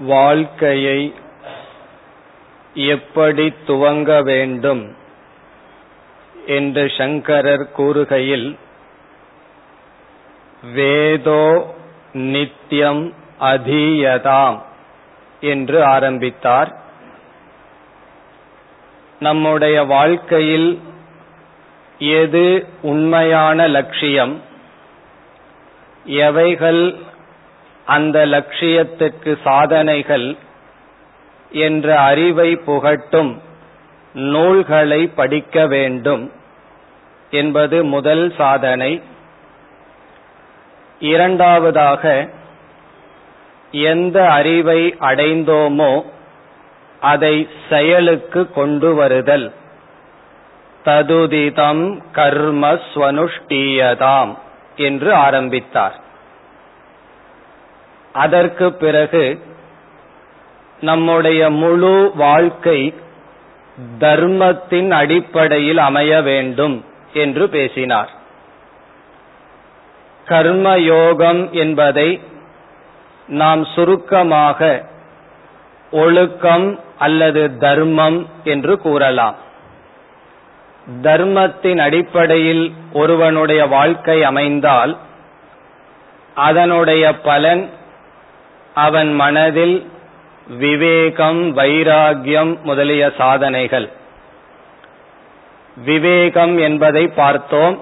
வாழ்க்கையை எப்படி துவங்க வேண்டும் என்று சங்கரர் கூறுகையில் வேதோ நித்தியம் அதீயதாம் என்று ஆரம்பித்தார். நம்முடைய வாழ்க்கையில் எது உண்மையான லட்சியம்? எவைகள் அந்த லட்சியத்துக்கு சாதனைகள் என்ற அறிவை புகட்டும் நூல்களை படிக்க வேண்டும் என்பது முதல் சாதனை. இரண்டாவதாக எந்த அறிவை அடைந்தோமோ அதை செயலுக்கு கொண்டு வருதல். ததுதிதம் கர்ம ஸ்வனுஷ்டீயதாம் என்று ஆரம்பித்தார். அதற்கு பிறகு நம்முடைய முழு வாழ்க்கை தர்மத்தின் அடிப்படையில் அமைய வேண்டும் என்று பேசினார். கர்ம யோகம் என்பதை நாம் சுருக்கமாக ஒழுக்கம் அல்லது தர்மம் என்று கூறலாம். தர்மத்தின் அடிப்படையில் ஒருவனுடைய வாழ்க்கை அமைந்தால் அதனுடைய பலன் அவன் மனதில் விவேகம் வைராகியம் முதலிய சாதனைகள். விவேகம் என்பதை பார்த்தோம்.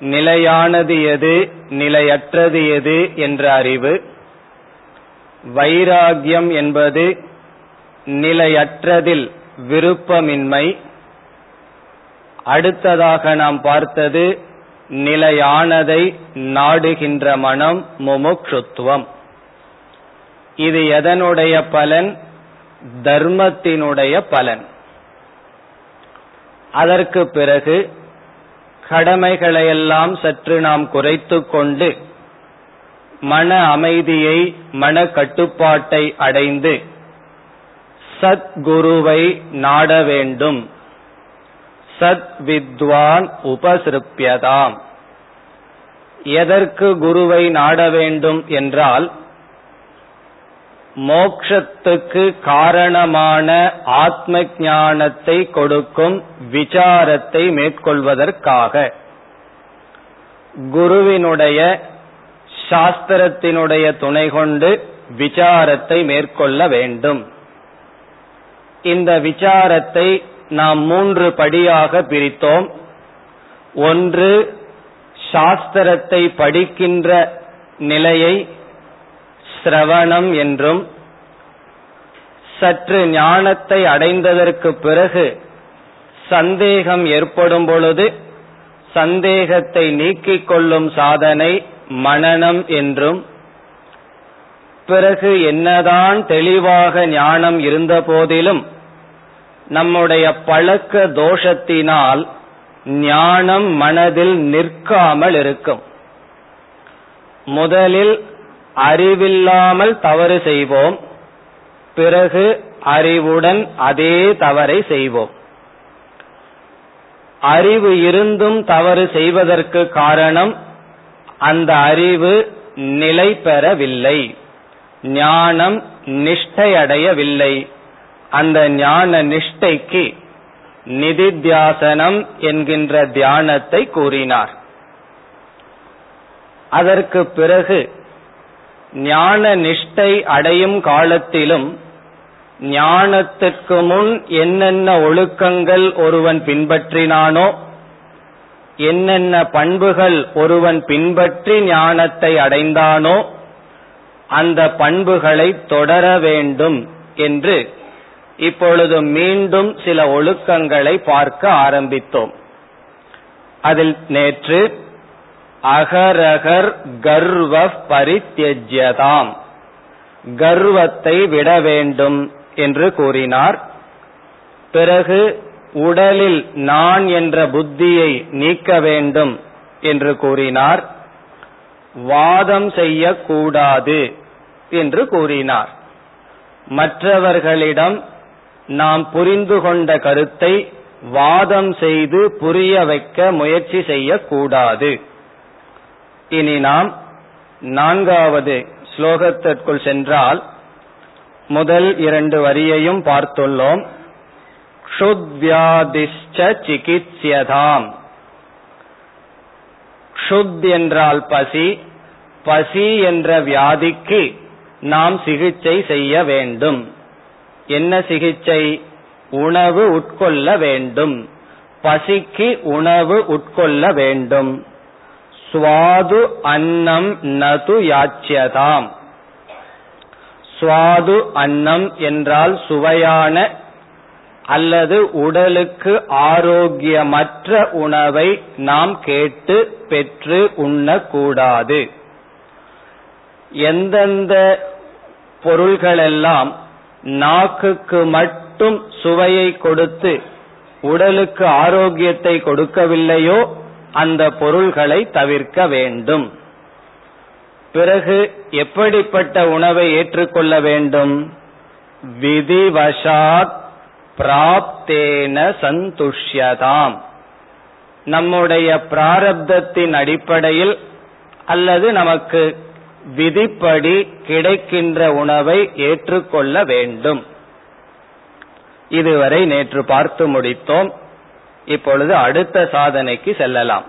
நிலையானது எது நிலையற்றது எது என்ற அறிவு. வைராகியம் என்பது நிலையற்றதில் விருப்பமின்மை. அடுத்ததாக நாம் பார்த்தது நிலையானதை நாடுகின்ற மனம் முமுக்ஷுத்துவம். இது எதனுடைய பலன்? தர்மத்தினுடைய பலன். அதற்கு பிறகு கடமைகளையெல்லாம் சற்று நாம் குறைத்து கொண்டு மன அமைதியை மன கட்டுப்பாட்டை அடைந்து சத்குருவை நாட வேண்டும். சத் வித்வான் உபசிருப்பியதாம் எதற்கு குருவை நாட வேண்டும் என்றால் மோக்ஷத்துக்கு காரணமான ஆத்ம ஞானத்தை கொடுக்கும் விசாரத்தை மேற்கொள்வதற்காக. குருவினுடைய சாஸ்திரத்தினுடைய துணை கொண்டு விசாரத்தை மேற்கொள்ள வேண்டும். இந்த விசாரத்தை நாம் மூன்று படியாக பிரித்தோம். ஒன்று சாஸ்திரத்தை படிக்கின்ற நிலையை சிரவணம் என்றும் சற்று ஞானத்தை அடைந்ததற்கு பிறகு சந்தேகம் ஏற்படும் பொழுது சந்தேகத்தை நீக்கிக் கொள்ளும் சாதனை மனநம் என்றும் பிறகு என்னதான் தெளிவாக ஞானம் இருந்த போதிலும் நம்முடைய பழக்க தோஷத்தினால் ஞானம் மனதில் நிற்காமல் இருக்கும். முதலில் அறிவில்லாமல் தவறு செய்வோம். பிறகு அறிவுடன் அதே தவறை செய்வோம். அறிவு இருந்தும் தவறு செய்வதற்கு காரணம் அந்த அறிவு நிலை பெறவில்லை. ஞானம் நிஷ்டையடையவில்லை. அந்த ஞான நிஷ்டைக்கு நிதித்தியாசனம் என்கின்ற தியானத்தை கூறினார். அதற்கு பிறகு ஞான நிஷ்டை அடையும் காலத்திலும் ஞானத்திற்கு முன் என்னென்ன ஒழுக்கங்கள் ஒருவன் பின்பற்றினானோ என்னென்ன பண்புகள் ஒருவன் பின்பற்றி ஞானத்தை அடைந்தானோ அந்த பண்புகளை தொடர வேண்டும் என்று இப்பொழுது மீண்டும் சில ஒழுக்கங்களை பார்க்க ஆரம்பித்தோம். அதில் நேற்று அகரகர் கர்வ பரித்தியஜ்யதாம். கர்வத்தை விட வேண்டும் என்று கூறினார். பிறகு உடலில் நான் என்ற புத்தியை நீக்க வேண்டும் என்று கூறினார். வாதம் செய்யக்கூடாது என்று கூறினார். மற்றவர்களிடம் நாம் புரிந்து கொண்ட கருத்தை வாதம் செய்து புரிய வைக்க முயற்சி செய்யக்கூடாது. இனி நாம் நான்காவது ஸ்லோகத்திற்குள் சென்றால் முதல் இரண்டு வரியையும் பார்த்துள்ளோம். க்ஷுத்வியாதிஷ்ட சிகித்யதாம் க்ஷுத் என்றால் பசி பசி என்ற வியாதிக்கு நாம் சிகிச்சை செய்ய வேண்டும். என்ன சிகிச்சை? உணவு உட்கொள்ள வேண்டும். பசிக்கு உணவு உட்கொள்ள வேண்டும். சுவாது அன்னம் நது யாச்சியதாம். சுவாது அன்னம் என்றால் சுவையான அல்லது உடலுக்கு ஆரோக்கியமற்ற உணவை நாம் கேட்டு பெற்று உண்ணக்கூடாது. எந்தெந்த பொருள்களெல்லாம் நாக்குக்கு மட்டும் சுவையை கொடுத்து உடலுக்கு ஆரோக்கியத்தை கொடுக்கவில்லையோ அந்த பொருள்களை தவிர்க்க வேண்டும். பிறகு எப்படிப்பட்ட உணவை ஏற்றுக்கொள்ள வேண்டும்? விதிவசாத் பிராப்தேன சந்துஷ்யதாம். நம்முடைய பிராரப்தத்தின் அடிப்படையில் அல்லது நமக்கு விதிப்படி கிடைக்கின்ற உணவை ஏற்றுக்கொள்ள வேண்டும். இதுவரை நேற்று பார்த்து முடித்தோம். இப்பொழுது அடுத்த சாதனைக்கு செல்லலாம்.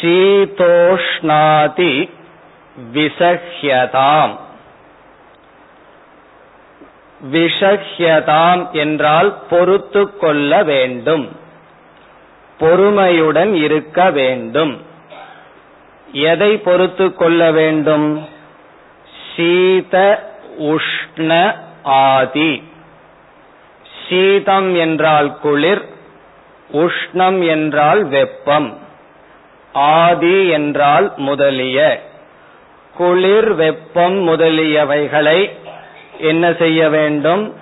சீதோஷ்ணாதி விசஹ்யதாம். விஷஹ்யதாம் என்றால் பொறுத்து கொள்ள வேண்டும். பொறுமையுடன் இருக்க வேண்டும். எதை பொறுத்து கொள்ள வேண்டும்? சீத உஷ்ண ஆதி. சீதம் என்றால் குளிர் உஷ்ணம் என்றால் வெப்பம் ஆதி என்றால் முதலிய. குளிர் வெப்பம் முதலியவைகளை என்ன செய்ய வேண்டும்?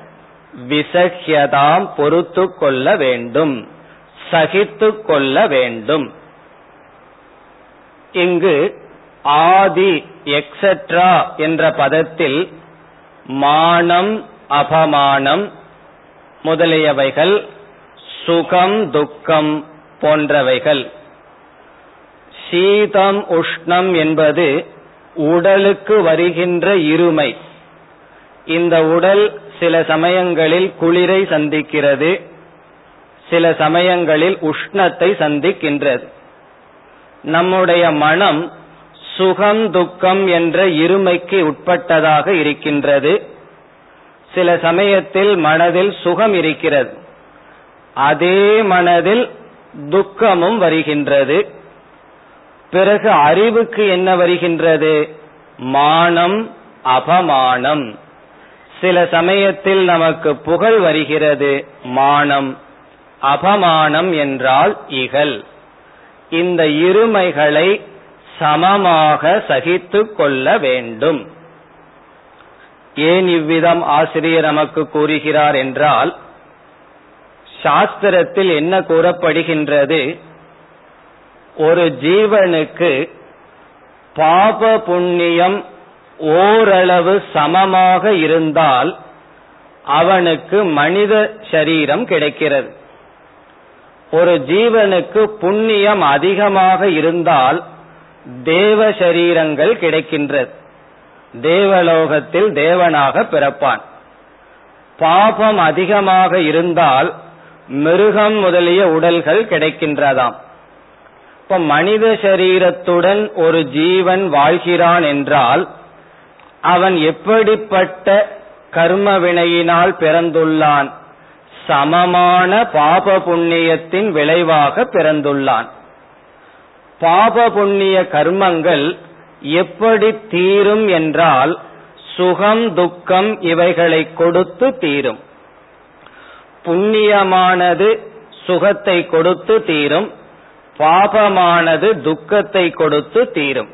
விசகியதாம் பொறுத்து கொள்ள வேண்டும் சகித்து கொள்ள வேண்டும். இங்கு ஆதி எக்ஸெட்ரா என்ற பதத்தில் மானம் அபமானம் முதலியவைகள் சுகம் துக்கம் போன்றவைகள். சீதம் உஷ்ணம் என்பது உடலுக்கு வருகின்ற இருமை. இந்த உடல் சில சமயங்களில் குளிரை சந்திக்கிறது சில சமயங்களில் உஷ்ணத்தை சந்திக்கின்றது. நம்முடைய மனம் சுகம் துக்கம் என்ற இருமைக்கு உட்பட்டதாக இருக்கின்றது. சில சமயத்தில் மனதில் சுகம் இருக்கிறது. அதே மனதில் துக்கமும் வருகின்றது. பிறகு அறிவுக்கு என்ன வருகின்றது? மானம் அபமானம். சில சமயத்தில் நமக்கு புகழ் வருகிறது. மானம் அபமானம் என்றால் இகல் இந்த இருமைகளை சமமாக சகித்து கொள்ள வேண்டும். ஏன் இவ்விதம் ஆசிரியர் நமக்கு கூறுகிறார் என்றால் சாஸ்திரத்தில் என்ன கூறப்படுகின்றது? ஒரு ஜீவனுக்கு பாப புண்ணியம் ஓரளவு சமமாக இருந்தால் அவனுக்கு மனித சரீரம் கிடைக்கிறது. ஒரு ஜீவனுக்கு புண்ணியம் அதிகமாக இருந்தால் தேவ சரீரங்கள் கிடைக்கின்றது. தேவலோகத்தில் தேவனாக பிறப்பான். பாபம் அதிகமாக இருந்தால் மிருகம் முதலிய உடல்கள் கிடைக்கின்றதாம். இப்ப மனித சரீரத்துடன் ஒரு ஜீவன் வாழ்கிறான் என்றால் அவன் எப்படிப்பட்ட கர்ம வினையினால் பிறந்துள்ளான்? சமமான பாப புண்ணியத்தின் விளைவாக பிறந்துள்ளான். பாப புண்ணிய கர்மங்கள் எப்படி தீரும் என்றால் சுகம் துக்கம் இவைகளை கொடுத்து தீரும். புண்ணியமானது சுகத்தை கொடுத்து தீரும். பாபமானது துக்கத்தை கொடுத்து தீரும்.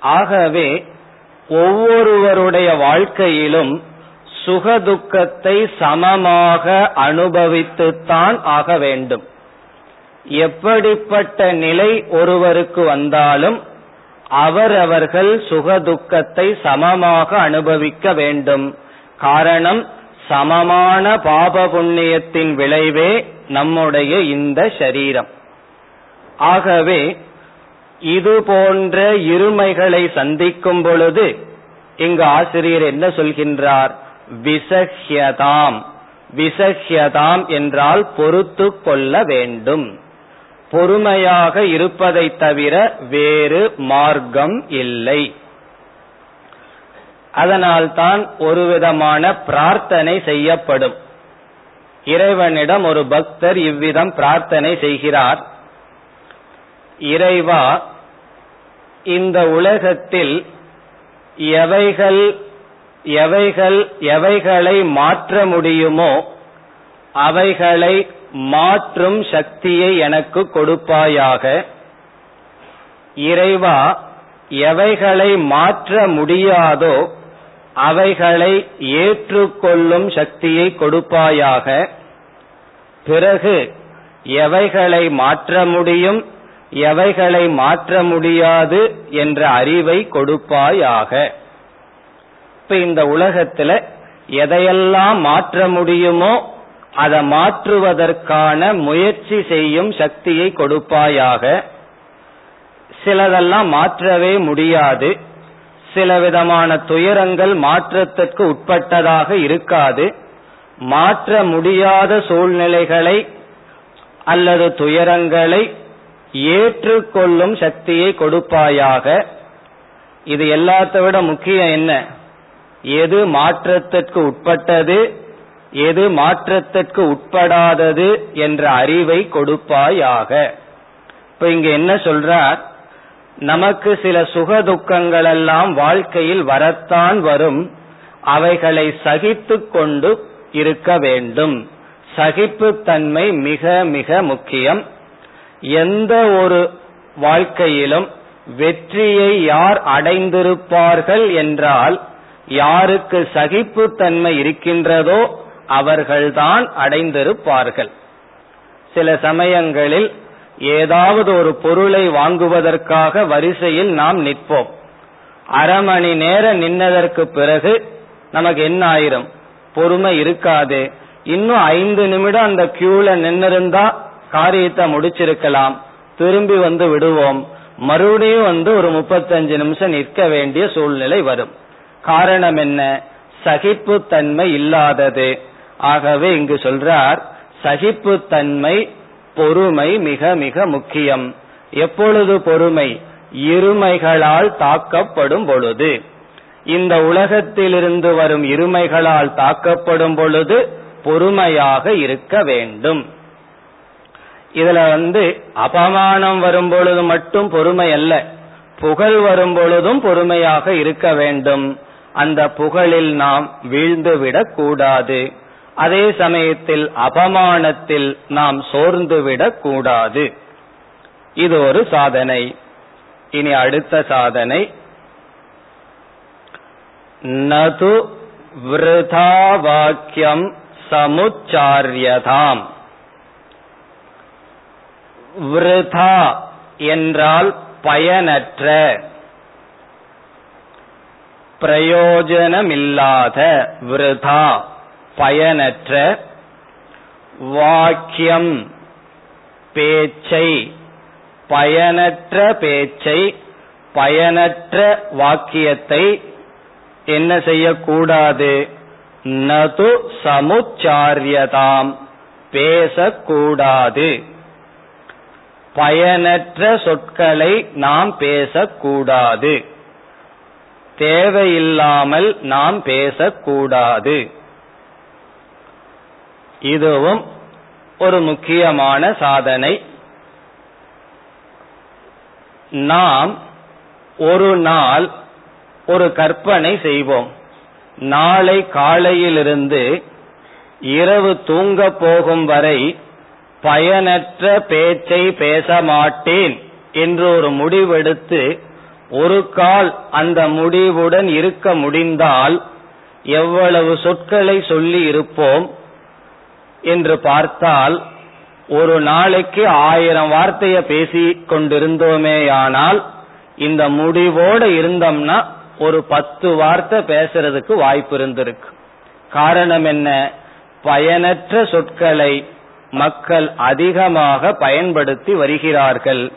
ஆகவே ஒவ்வொருவருடைய வாழ்க்கையிலும் சுகதுக்கத்தை சமமாக அனுபவித்துத்தான் ஆக வேண்டும். எப்படிப்பட்ட நிலை ஒருவருக்கு வந்தாலும் அவரவர்கள் சுகதுக்கத்தை சமமாக அனுபவிக்க வேண்டும். காரணம் சமமான பாப புண்ணியத்தின் விளைவே நம்முடைய இந்த சரீரம். ஆகவே இது போன்ற இருமைகளை சந்திக்கும் பொழுது இங்கு ஆசிரியர் என்ன சொல்கின்றார்? விசஹ்யதாம். விசஹ்யதாம் என்றால் பொறுத்து கொள்ள வேண்டும். பொறுமையாக இருப்பதை தவிர வேறு மார்க்கம் இல்லை. அதனால்தான் ஒரு விதமான பிரார்த்தனை செய்யப்படும். இறைவனிடம் ஒரு பக்தர் இவ்விதம் பிரார்த்தனை செய்கிறார். இறைவா இந்த உலகத்தில் எவைகள் எவைகள் எவைகளை மாற்ற முடியுமோ அவைகளை மாற்றும் சக்தியை எனக்கு கொடுப்பாயாக. இறைவா எவைகளை மாற்ற முடியாதோ அவைகளை ஏற்றுக்கொள்ளும் சக்தியை கொடுப்பாயாக. பிறகு எவைகளை மாற்ற முடியும் எவைகளை மாற்ற முடியாது என்ற அறிவை கொடுப்பாயாக. இப்ப இந்த உலகத்துல எதையெல்லாம் மாற்ற முடியுமோ அதை மாற்றுவதற்கான முயற்சி செய்யும் சக்தியை கொடுப்பாயாக. சிலதெல்லாம் மாற்றவே முடியாது. சில விதமான துயரங்கள் மாற்றத்திற்கு உட்பட்டதாக இருக்காது. மாற்ற முடியாத சூழ்நிலைகளை அல்லது துயரங்களை ஏற்றுக்கொள்ளும் சக்தியை கொடுப்பாயாக. இது எல்லாத்தை விட முக்கியம் என்ன? எது மாற்றத்திற்கு உட்பட்டது? எது மாற்றத்திற்கு உட்படாதது என்ற அறிவை கொடுப்பாயாக. இப்ப இங்க என்ன சொல்றார்? நமக்கு சில சுக துக்கங்கள் எல்லாம் வாழ்க்கையில் வரத்தான் வரும். அவைகளை சகித்து கொண்டு இருக்க வேண்டும். சகிப்புத்தன்மை மிக மிக முக்கியம். எந்த ஒரு வாழ்க்கையிலும் வெற்றியை யார் அடைந்திருப்பார்கள் என்றால் யாருக்கு சகிப்புத்தன்மை இருக்கின்றதோ அவர்கள்தான் அடைந்திருப்பார்கள். சில சமயங்களில் ஏதாவது ஒரு பொருளை வாங்குவதற்காக வரிசையில் நாம் நிற்போம். அரை மணி நேரம் நின்னதற்கு பிறகு நமக்கு என்ன ஆயிரும்? பொறுமை இருக்காது. இன்னும் ஐந்து நிமிடம் அந்த கியூல நின்னிருந்தா காரியத்தை முடிச்சிருக்கலாம். திரும்பி வந்து விடுவோம். மறுபடியும் வந்து ஒரு முப்பத்தஞ்சு நிமிஷம் நிற்க வேண்டிய சூழ்நிலை வரும். காரணம் என்ன? சகிப்புத்தன்மை இல்லாதது. ஆகவே இங்கு சொல்றார் சகிப்புத்தன்மை பொறுமை மிக மிக முக்கியம். எப்பொழுது பொறுமை? இருமைகளால் தாக்கப்படும் பொழுது. இந்த உலகத்திலிருந்து வரும் இருமைகளால் தாக்கப்படும் பொழுது பொறுமையாக இருக்க வேண்டும். இதுல வந்து அபமானம் வரும் பொழுது மட்டும் பொறுமை அல்ல. புகழ் வரும் பொழுதும் பொறுமையாக இருக்க வேண்டும். அந்த புகழில் நாம் வீழ்ந்துவிடக் கூடாது. அதே சமயத்தில் அபமானத்தில் நாம் சோர்ந்துவிடக் கூடாது. இது ஒரு சாதனை. இனி அடுத்த சாதனை. நது விருதா வாக்கியம் சமுச்சாரியதாம். விருதா என்றால் பயனற்ற பிரயோஜனமில்லாத விருதா. பயனற்ற வாக்கியம் பேச்சை பயனற்ற பேச்சை பயனற்ற வாக்கியத்தை என்ன செய்யக்கூடாது? நது சமுச்சாரியதாம். பேசக்கூடாது. பயனற்ற சொற்களை நாம் பேசக்கூடாது. தேவையில்லாமல் நாம் பேசக்கூடாது. இதுவும் ஒரு முக்கியமான சாதனை. நாம் ஒரு நாள் ஒரு கற்பனை செய்வோம். நாளை காலையிலிருந்து இரவு தூங்க போகும் வரை பயனற்ற பேச்சை பேச மாட்டேன் என்று ஒரு முடிவெடுத்து ஒரு கால் அந்த முடிவுடன் இருக்க முடிந்தால் எவ்வளவு சொற்களை சொல்லி இருப்போம் என்று பார்த்தால் ஒரு நாளைக்கு ஆயிரம் வார்த்தைய பேசி கொண்டிருந்தோமேயானால் இந்த முடிவோடு இருந்தோம்னா ஒரு பத்து வார்த்தை பேசுறதுக்கு வாய்ப்பு இருந்திருக்கு. காரணம் என்ன? பயனற்ற சொற்களை மக்கள் அதிகமாக பயன்படுத்தி வருகிறார்கள்.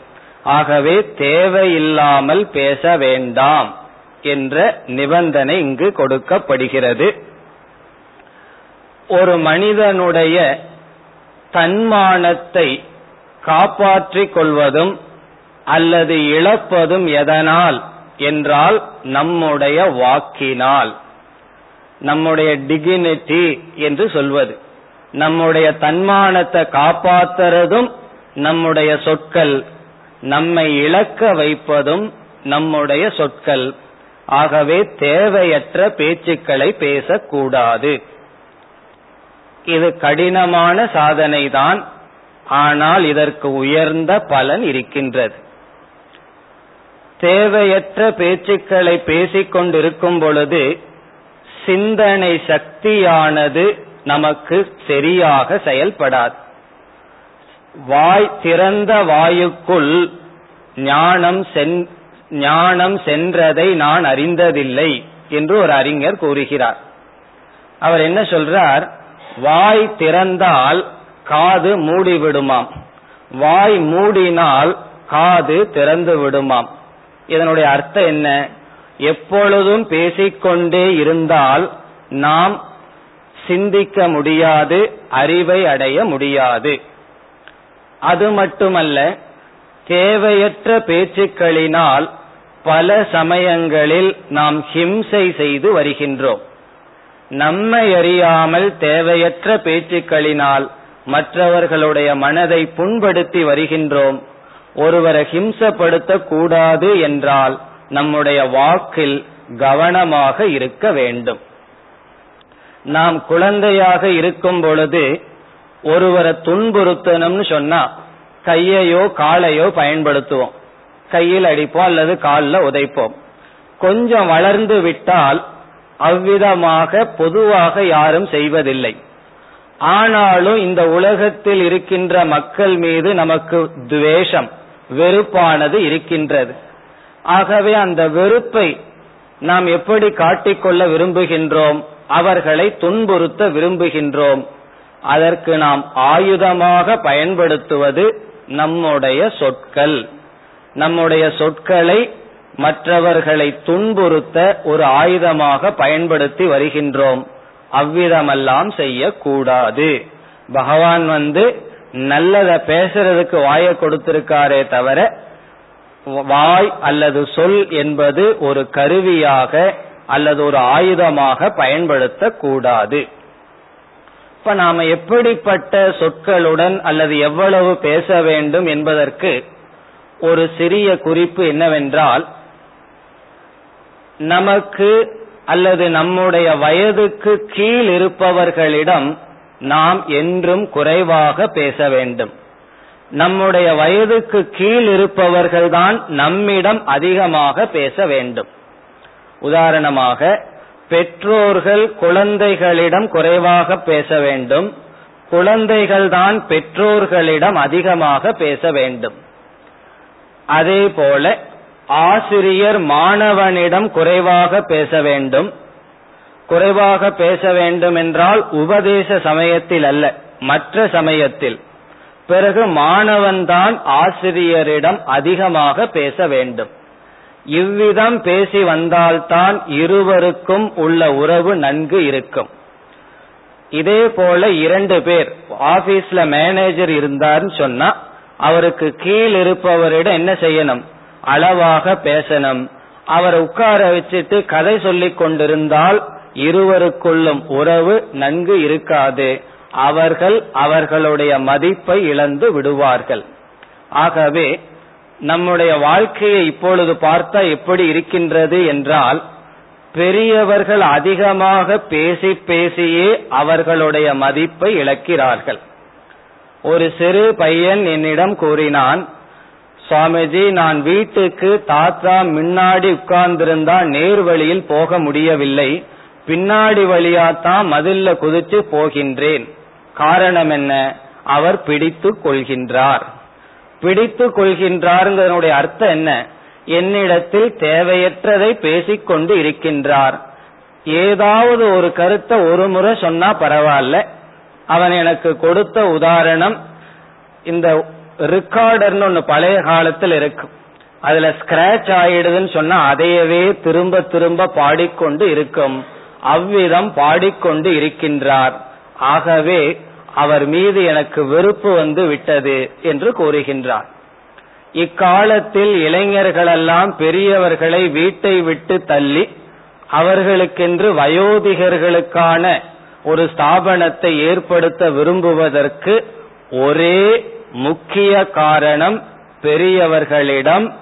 ஆகவே தேவையில்லாமல் பேச வேண்டாம் என்ற நிபந்தனை இங்கு கொடுக்கப்படுகிறது. ஒரு மனிதனுடைய தன்மானத்தை காப்பாற்றிக் கொள்வதும் அல்லது இழப்பதும் எதனால் என்றால் நம்முடைய வாக்கினால். நம்முடைய டிகினிட்டி என்று சொல்வது. நம்முடைய தன்மானத்தை காப்பாத்துறதும் நம்முடைய சொற்கள். நம்மை இழக்க வைப்பதும் நம்முடைய சொற்கள். ஆகவே தேவையற்ற பேச்சுக்களை பேசக்கூடாது. இது கடினமான சாதனை தான் ஆனால் இதற்கு உயர்ந்த பலன் இருக்கின்றது. தேவையற்ற பேச்சுக்களை பேசிக்கொண்டிருக்கும் பொழுது சிந்தனை சக்தியானது நமக்கு சரியாக செயல்படாது. வாய் திறந்த வாயுக்குள் ஞானம் ஞானம் சென்றதை நான் அறிந்ததில்லை என்று ஒரு அறிஞர் கூறுகிறார். அவர் என்ன சொல்றார்? வாய் திறந்தால் காது மூடி விடுமாம் வாய் மூடினால் காது திறந்து விடுமாம் இதனுடைய அர்த்தம் என்ன? எப்பொழுதும் பேசிக்கொண்டே இருந்தால் நாம் சிந்திக்க முடியாது அறிவை அடைய முடியாது. அது மட்டுமல்ல தேவையற்ற பேச்சுக்களினால் பல சமயங்களில் நாம் ஹிம்சை செய்து வருகின்றோம். நம்மை அறியாமல் தேவையற்ற பேச்சுக்களினால் மற்றவர்களுடைய மனதை புண்படுத்தி வருகின்றோம். ஒருவரை ஹிம்சப்படுத்த கூடாது என்றால் நம்முடைய வாக்கில் கவனமாக இருக்க வேண்டும். நாம் குழந்தையாக இருக்கும் பொழுது ஒருவரை துன்புறுத்தணும்னு சொன்னா கையையோ காலையோ பயன்படுத்துவோம். கையில் அடிப்போம் அல்லது காலில் உதைப்போம். கொஞ்சம் வளர்ந்து விட்டால் அவ்விதமாக பொதுவாக யாரும் செய்வதில்லை. ஆனாலும் இந்த உலகத்தில் இருக்கின்ற மக்கள் மீது நமக்கு துவேஷம் வெறுப்பானது இருக்கின்றது. ஆகவே அந்த வெறுப்பை நாம் எப்படி காட்டிக்கொள்ள விரும்புகின்றோம் அவர்களை துன்புறுத்த விரும்புகின்றோம் அதற்கு நாம் ஆயுதமாக பயன்படுத்துவது நம்முடைய சொற்கள். நம்முடைய சொற்களை மற்றவர்களை துன்புறுத்த ஒரு ஆயுதமாக பயன்படுத்தி வருகின்றோம். அவ்விதமெல்லாம் செய்யக்கூடாது. பகவான் வந்து நல்லத பேசுறதுக்கு வாய கொடுத்திருக்காரே தவிர வாய் அல்லது சொல் என்பது ஒரு கருவியாக அல்லது ஒரு ஆயுதமாக பயன்படுத்தக்கூடாது. இப்ப நாம எப்படிப்பட்ட சொற்களுடன் அல்லது எவ்வளவு பேச வேண்டும் என்பதற்கு ஒரு சிறிய குறிப்பு என்னவென்றால் நமக்கு அல்லது நம்முடைய வயதுக்கு கீழ் இருப்பவர்களிடம் நாம் என்றும் குறைவாக பேச வேண்டும். நம்முடைய வயதுக்கு கீழ் இருப்பவர்கள்தான் நம்மிடம் அதிகமாக பேச வேண்டும். உதாரணமாக பெற்றோர்கள் குழந்தைகளிடம் குறைவாக பேச வேண்டும். குழந்தைகள்தான் பெற்றோர்களிடம் அதிகமாக பேச வேண்டும். அதே போல ஆசிரியர் மாணவனிடம் குறைவாக பேச வேண்டும். குறைவாக பேச வேண்டும் என்றால் உபதேச சமயத்தில் அல்ல மற்ற சமயத்தில். பிறகு மாணவன்தான் ஆசிரியரிடம் அதிகமாக பேச வேண்டும். இவ்விதம் பேசி வந்தால்தான் இருவருக்கும் உள்ள உறவு நன்கு இருக்கும். இதே போல இரண்டு பேர் ஆபீஸ்ல மேனேஜர் இருந்தார்னு சொன்னா அவருக்கு கீழ் இருப்பவரிடம் என்ன செய்யணும்? அளவாக பேசணும். அவரை உட்கார வச்சுட்டு கதை சொல்லிக் கொண்டிருந்தால் இருவருக்குள்ளும் உறவு நன்கு இருக்காது. அவர்கள் அவர்களுடைய மதிப்பை இழந்து விடுவார்கள். ஆகவே நம்முடைய வாழ்க்கையை இப்பொழுது பார்த்தா எப்படி இருக்கின்றது என்றால் பெரியவர்கள் அதிகமாக பேசி பேசியே அவர்களுடைய மதிப்பை இழக்கிறார்கள். ஒரு சிறு பையன் என்னிடம் கூறினான் சுவாமிஜி நான் வீட்டுக்கு தாத்தா முன்னாடி உட்கார்ந்திருந்தா நேர் வழியில் போக முடியவில்லை. பின்னாடி வழியாத்தான் மதில்ல குதிச்சு போகின்றேன். காரணம் என்ன? அவர் பிடித்து கொள்கின்றார். பிடித்து கொள்கின்றார்ங்கிறனுடைய அர்த்தம் என்ன? என்னிடத்தில் தேவையற்றதை பேசிக்கொண்டு இருக்கின்றார். ஏதாவது ஒரு கருத்தை ஒரு முறை சொன்னா பரவாயில்ல. அவன் எனக்கு கொடுத்த உதாரணம் இந்த ரிக்கார்டர்னு ஒன்னு பழைய காலத்தில் இருக்கும் அதுல ஸ்கிராச் ஆயிடுதுன்னு சொன்னா அதையவே திரும்ப திரும்ப பாடிக்கொண்டு இருக்கும். அவ்விதம் பாடிக்கொண்டு இருக்கின்றார். ஆகவே அவர் மீது எனக்கு வெறுப்பு வந்து விட்டது என்று கூறுகின்றார். இக்காலத்தில் இளைஞர்களெல்லாம் பெரியவர்களை வீட்டை விட்டு தள்ளி அவர்களுக்கென்று வயோதிகர்களுக்கான ஒரு ஸ்தாபனத்தை ஏற்படுத்த விரும்புவதற்கு ஒரே முக்கிய காரணம் பெரியவர்களிடம்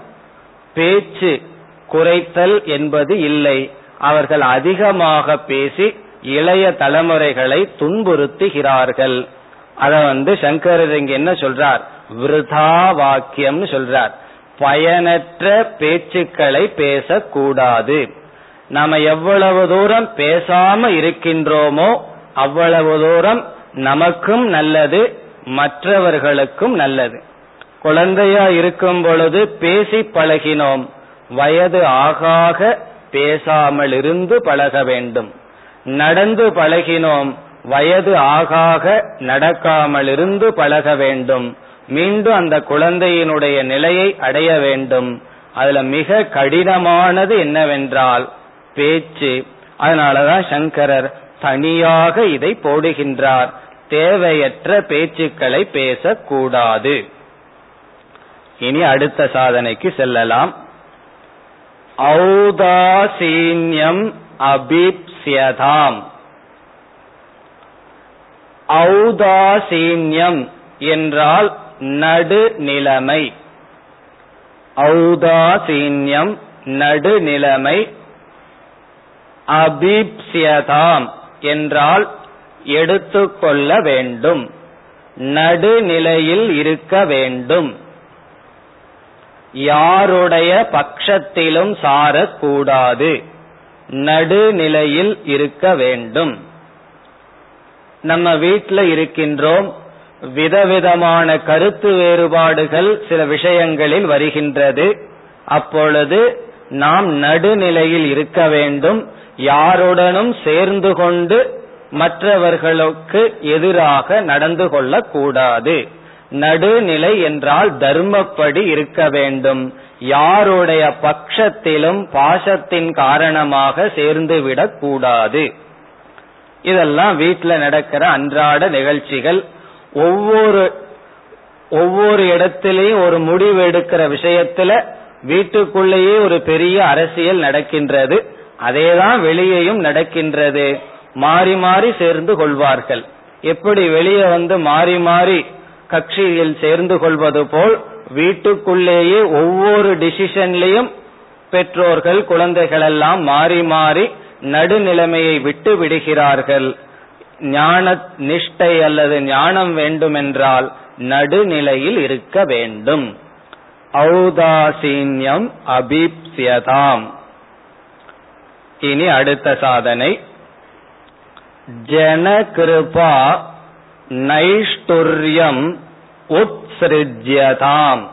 பேச்சு குறைத்தல் என்பது இல்லை. அவர்கள் அதிகமாக பேசி இளைய தலைமுறைகளை துன்புறுத்துகிறார்கள். அத வந்து சங்கரர் இங்க என்ன சொல்றார்? விருதா வாக்கியம்னு சொல்றார். பயனற்ற பேச்சுக்களை பேசக்கூடாது. நாம எவ்வளவு தூரம் பேசாம இருக்கின்றோமோ அவ்வளவு தூரம் நமக்கும் நல்லது மற்றவர்களுக்கும் நல்லது. குழந்தையா இருக்கும் பொழுது பேசி பழகினோம். வயது ஆகாக பேசாமல் இருந்து பழக வேண்டும். நடந்து பழகினோம். வயது ஆகாக நடக்காமல் இருந்து பழக வேண்டும். மீண்டும் அந்த குழந்தையினுடைய நிலையை அடைய வேண்டும். அதுல மிக கடினமானது என்னவென்றால் பேச்சு. அதனாலதான் சங்கரர் தனியாக இதை போடுகின்றார். தேவையற்ற பேச்சுக்களை பேசக்கூடாது. இனி அடுத்த சாதனைக்கு செல்லலாம். ஔதாசீன்யம் அபிப்சியதாம் ஔதாசீன்யம் என்றால் நடுநிலைமை. ஔதாசீன்யம் நடுநிலைமை அபிப்சியதாம் என்றால் எடுத்துக்கொள்ள வேண்டும். நடுநிலையில் இருக்க வேண்டும். யாருடைய பட்சத்திலும் சாரக்கூடாது. நடுநிலையில் இருக்க வேண்டும். நம்ம வீட்டில் இருக்கின்றோம். விதவிதமான கருத்து வேறுபாடுகள் சில விஷயங்களில் வருகின்றது. அப்பொழுது நாம் நடுநிலையில் இருக்க வேண்டும். யாருடனும் சேர்ந்து கொண்டு மற்றவர்களுக்கு எதிராக நடந்து கொள்ளக்கூடாது. நடுநிலை என்றால் தர்மப்படி இருக்க வேண்டும். யாருடைய பட்சத்திலும் பாசத்தின் காரணமாக சேர்ந்து விடக்கூடாது. இதெல்லாம் வீட்டில் நடக்கிற அன்றாட நிகழ்ச்சிகள். ஒவ்வொரு ஒவ்வொரு இடத்திலையும் ஒரு முடிவு எடுக்கிற விஷயத்துல வீட்டுக்குள்ளேயே ஒரு பெரிய அரசியல் நடக்கின்றது. அதேதான் வெளியேயும் நடக்கின்றது. மாறி மாறி சேர்ந்து கொள்வார்கள். எப்படி வெளியே வந்து மாறி மாறி கட்சியில் சேர்ந்து கொள்வது போல் வீட்டுக்குள்ளேயே ஒவ்வொரு டிசிஷன்லையும் பெற்றோர்கள் குழந்தைகள் எல்லாம் மாறி மாறி நடுநிலைமையை விட்டு விடுகிறார்கள். ஞான நிஷ்டை அல்லது ஞானம் வேண்டுமென்றால் நடுநிலையில் இருக்க வேண்டும். ஔதாசீன்யம் அபிப்சியதாம் இனி அடுத்த சாதனை. ஜனகிருபா நைஷ்டுர்யம் உத்ஸ்ருஜ்யதாம்.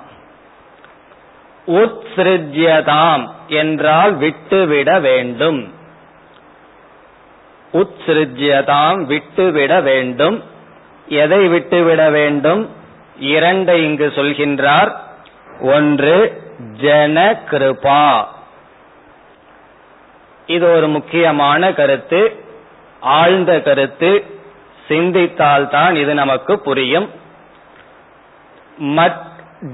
உத்ஸ்ருஜ்யதாம் என்றால் விட்டுவிட வேண்டும். உத்ஸ்ருஜ்யதாம் விட்டுவிட வேண்டும். எதை விட்டுவிட வேண்டும்? இரண்டை இங்கு சொல்கின்றார். ஒன்று ஜன கிருபா. இது ஒரு முக்கியமான கருத்து. ஆழ்ந்த கருத்து சிந்தித்தால்தான் இது நமக்கு புரியும்.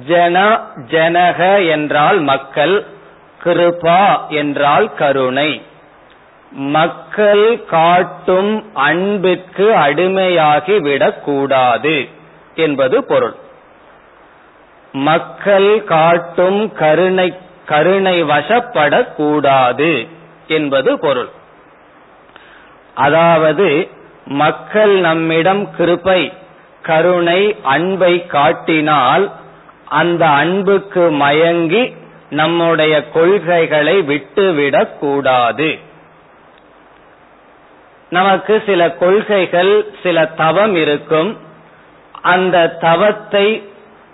ஜன ஜனக என்றால் மக்கள் கிருபா என்றால் கருணை. மக்கள் காட்டும் அன்பிற்கு அடிமையாகி விடக்கூடாது என்பது பொருள். மக்கள் காட்டும் கருணை கருணை வசப்படக்கூடாது என்பது பொருள். அதாவது மக்கள் நம்மிடம் கிருபை கருணை அன்பை காட்டினால் அந்த அன்புக்கு மயங்கி நம்முடைய கொள்கைகளை விட்டுவிடக் கூடாது. நமக்கு சில கொள்கைகள் சில தவம் இருக்கும். அந்த தவத்தை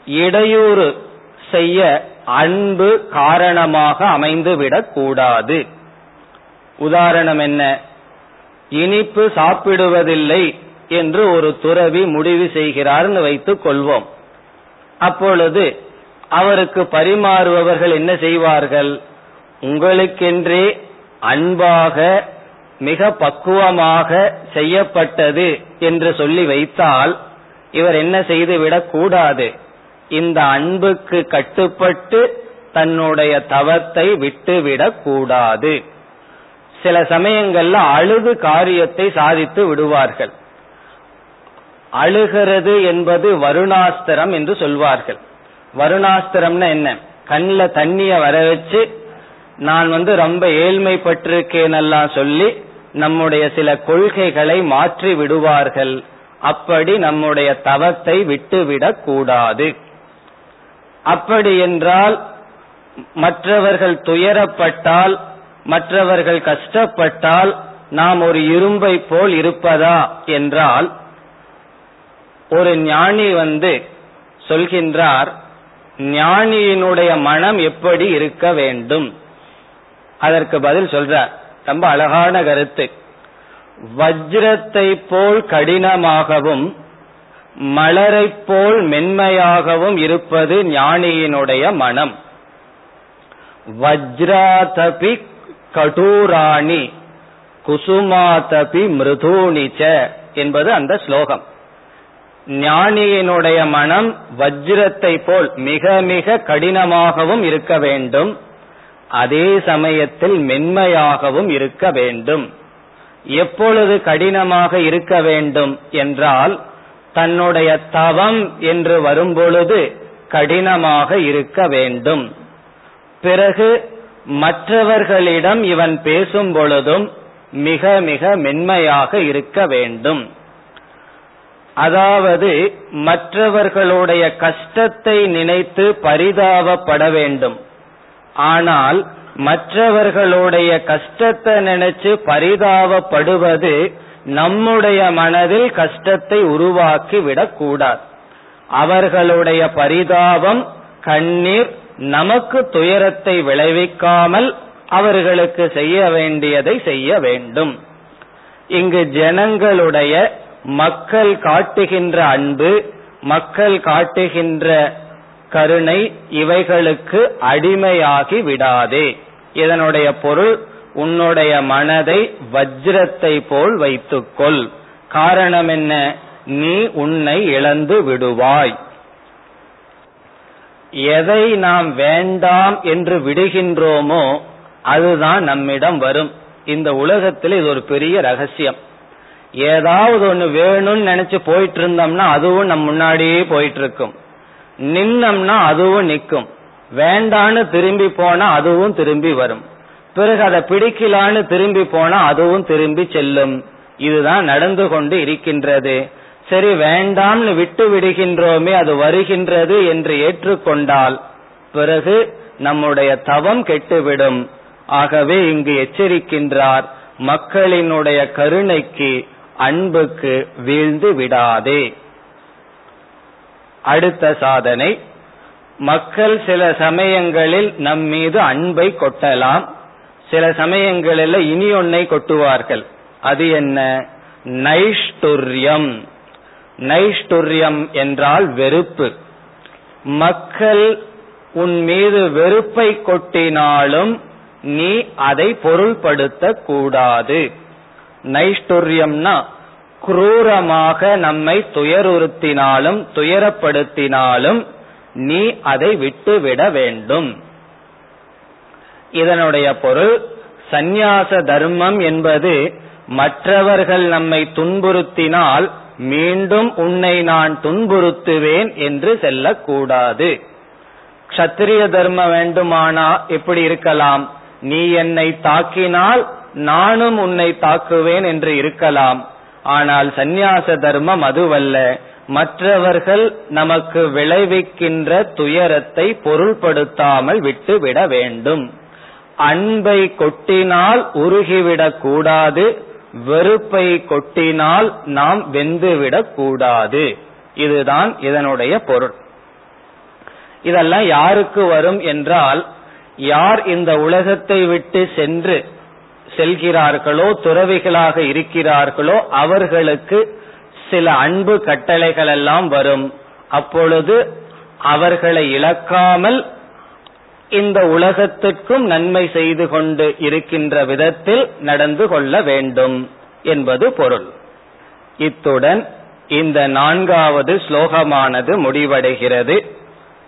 இடையூறு செய்ய அன்பு காரணமாக அமைந்துவிடக் கூடாது. உதாரணம் என்ன? இனிப்பு சாப்பிடுவதில்லை என்று ஒரு துறவி முடிவு செய்கிறார்னு வைத்துக் கொள்வோம். அப்பொழுது அவருக்கு பரிமாறுபவர்கள் என்ன செய்வார்கள்? உங்களுக்கென்றே அன்பாக மிக பக்குவமாக செய்யப்பட்டது என்று சொல்லி வைத்தால் இவர் என்ன செய்து விடக்கூடாது. இந்த அன்புக்கு கட்டுப்பட்டு தன்னுடைய தவத்தை விட்டுவிடக் கூடாது சில சமயங்கள்ல அழுது காரியத்தை சாதித்து விடுவார்கள். அழுகிறது என்பது வருணாஸ்திரம் என்று சொல்வார்கள். வருணாஸ்திரம்னா என்ன? கண்ணில் தண்ணிய வர வச்சு நான் வந்து ரொம்ப ஏழ்மைப்பட்டிருக்கேனெல்லாம் சொல்லி நம்முடைய சில கொள்கைகளை மாற்றி விடுவார்கள். அப்படி நம்முடைய தவத்தை விட்டுவிடக் கூடாது. அப்படி என்றால் மற்றவர்கள் துயரப்பட்டால் மற்றவர்கள் கஷ்டப்பட்டால் நாம் ஒரு இரும்பை போல் இருப்பதா என்றால் ஒரு ஞானி வந்து சொல்கின்றார் ஞானியினுடைய மனம் எப்படி இருக்க வேண்டும்? அதற்கு பதில் சொல்றார். ரொம்ப அழகான கருத்து. வஜ்ரத்தை போல் கடினமாகவும் மலரை போல் மென்மையாகவும் இருப்பது ஞானியினுடைய மனம். வஜ்ராதபி கடூராணி குசுமாதபி மிருதூனிச்ச என்பது அந்த ஸ்லோகம். ஞானியினுடைய மனம் வஜ்ரத்தை போல் மிக மிக கடினமாகவும் இருக்க வேண்டும். அதே சமயத்தில் மென்மையாகவும் இருக்க வேண்டும். எப்பொழுது கடினமாக இருக்க வேண்டும் என்றால் தன்னுடைய தவம் என்று வரும்பொழுது கடினமாக இருக்க வேண்டும். பிறகு மற்றவர்களிடம் இவன் பேசும் பொழுதும் மிக மிக மென்மையாக இருக்க வேண்டும். அதாவது மற்றவர்களுடைய கஷ்டத்தை நினைத்து பரிதாபப்பட வேண்டும். ஆனால் மற்றவர்களுடைய கஷ்டத்தை நினைச்சு பரிதாபப்படுவது நம்முடைய மனதில் கஷ்டத்தை உருவாக்கி விடக்கூடாது அவர்களுடைய பரிதாபம் கண்ணீர் நமக்கு துயரத்தை விளைவிக்காமல் அவர்களுக்கு செய்ய வேண்டியதை செய்ய வேண்டும். இங்கு ஜனங்களுடைய மக்கள் காட்டுகின்ற அன்பு மக்கள் காட்டுகின்ற கருணை இவைகளுக்கு அடிமையாகி விடாதே. இதனுடைய பொருள் உன்னுடைய மனதை வஜ்ரத்தை போல் வைத்துக்கொள். காரணம் என்ன? நீ உன்னை இழந்து விடுவாய். எதை நாம் வேண்டாம் என்று விடுகின்றோமோ அதுதான் நம்மிடம் வரும். இந்த உலகத்தில் இது ஒரு பெரிய ரகசியம். ஏதாவது ஒண்ணு வேணும்னு நினைச்சு போயிட்டு இருந்தோம்னா அதுவும் நம் முன்னாடியே போயிட்டு இருக்கும் நின்னம்னா அதுவும் நிற்கும். வேண்டான்னு திரும்பி போனா அதுவும் திரும்பி வரும். பிறகு அதை பிடிக்கலான்னு திரும்பி போனா அதுவும் திரும்பி செல்லும். இதுதான் நடந்து கொண்டு இருக்கின்றது. சரி வேண்டாம்னு விட்டு விடுகின்றோமே அது வருகின்றது என்று ஏற்றுக்கொண்டால் பிறகு நம்முடைய தவம் கெட்டுவிடும். ஆகவே இங்கு எச்சரிக்கின்றார் மக்களினுடைய கருணைக்கு அன்புக்கு வீழ்ந்து விடாதே. அடுத்த சாதனை மக்கள் சில சமயங்களில் நம் மீது அன்பை கொட்டலாம். சில சமயங்களில் இனி ஒன்னை கொட்டுவார்கள். அது என்ன? நைஷ்டுர்யம். நைஷ்டுரியம் என்றால் வெறுப்பு. மக்கள் உன் மீது வெறுப்பை கொட்டினாலும் நீ அதை பொருள்படுத்த கூடாது நைஷ்டுரியம்னா குரூரமாக நம்மை துயருறுத்தினாலும் துயரப்படுத்தினாலும் நீ அதை விட்டுவிட வேண்டும். இதனுடைய பொருள் சந்நியாச தர்மம் என்பது மற்றவர்கள் நம்மை துன்புறுத்தினால் மீண்டும் உன்னை நான் துன்புறுத்துவேன் என்று செல்லக்கூடாது. க்ஷத்திரிய தர்மம் வேண்டுமானா எப்படி இருக்கலாம். நீ என்னை தாக்கினால் நானும் உன்னை தாக்குவேன் என்று இருக்கலாம். ஆனால் சந்நியாச தர்மம் அதுவல்ல. மற்றவர்கள் நமக்கு விளைவிக்கின்ற துயரத்தை பொருள்படுத்தாமல் விட்டுவிட வேண்டும். அன்பை கொட்டினால் உருகிவிடக் கூடாது வெறுப்பை கொட்டினால் நாம் வெந்துவிடக் கூடாது. இதுதான் இதனுடைய பொருள். இதெல்லாம் யாருக்கு வரும் என்றால் யார் இந்த உலகத்தை விட்டு சென்று செல்கிறார்களோ துறவிகளாக இருக்கிறார்களோ அவர்களுக்கு சில அன்பு கட்டளைகள் எல்லாம் வரும். அப்பொழுது அவர்களை இழக்காமல் இந்த உலகத்திற்கும் நன்மை செய்து கொண்டு இருக்கின்ற விதத்தில் நடந்து கொள்ள வேண்டும் என்பது பொருள். இத்துடன் இந்த நான்காவது ஸ்லோகமானது முடிவடைகிறது.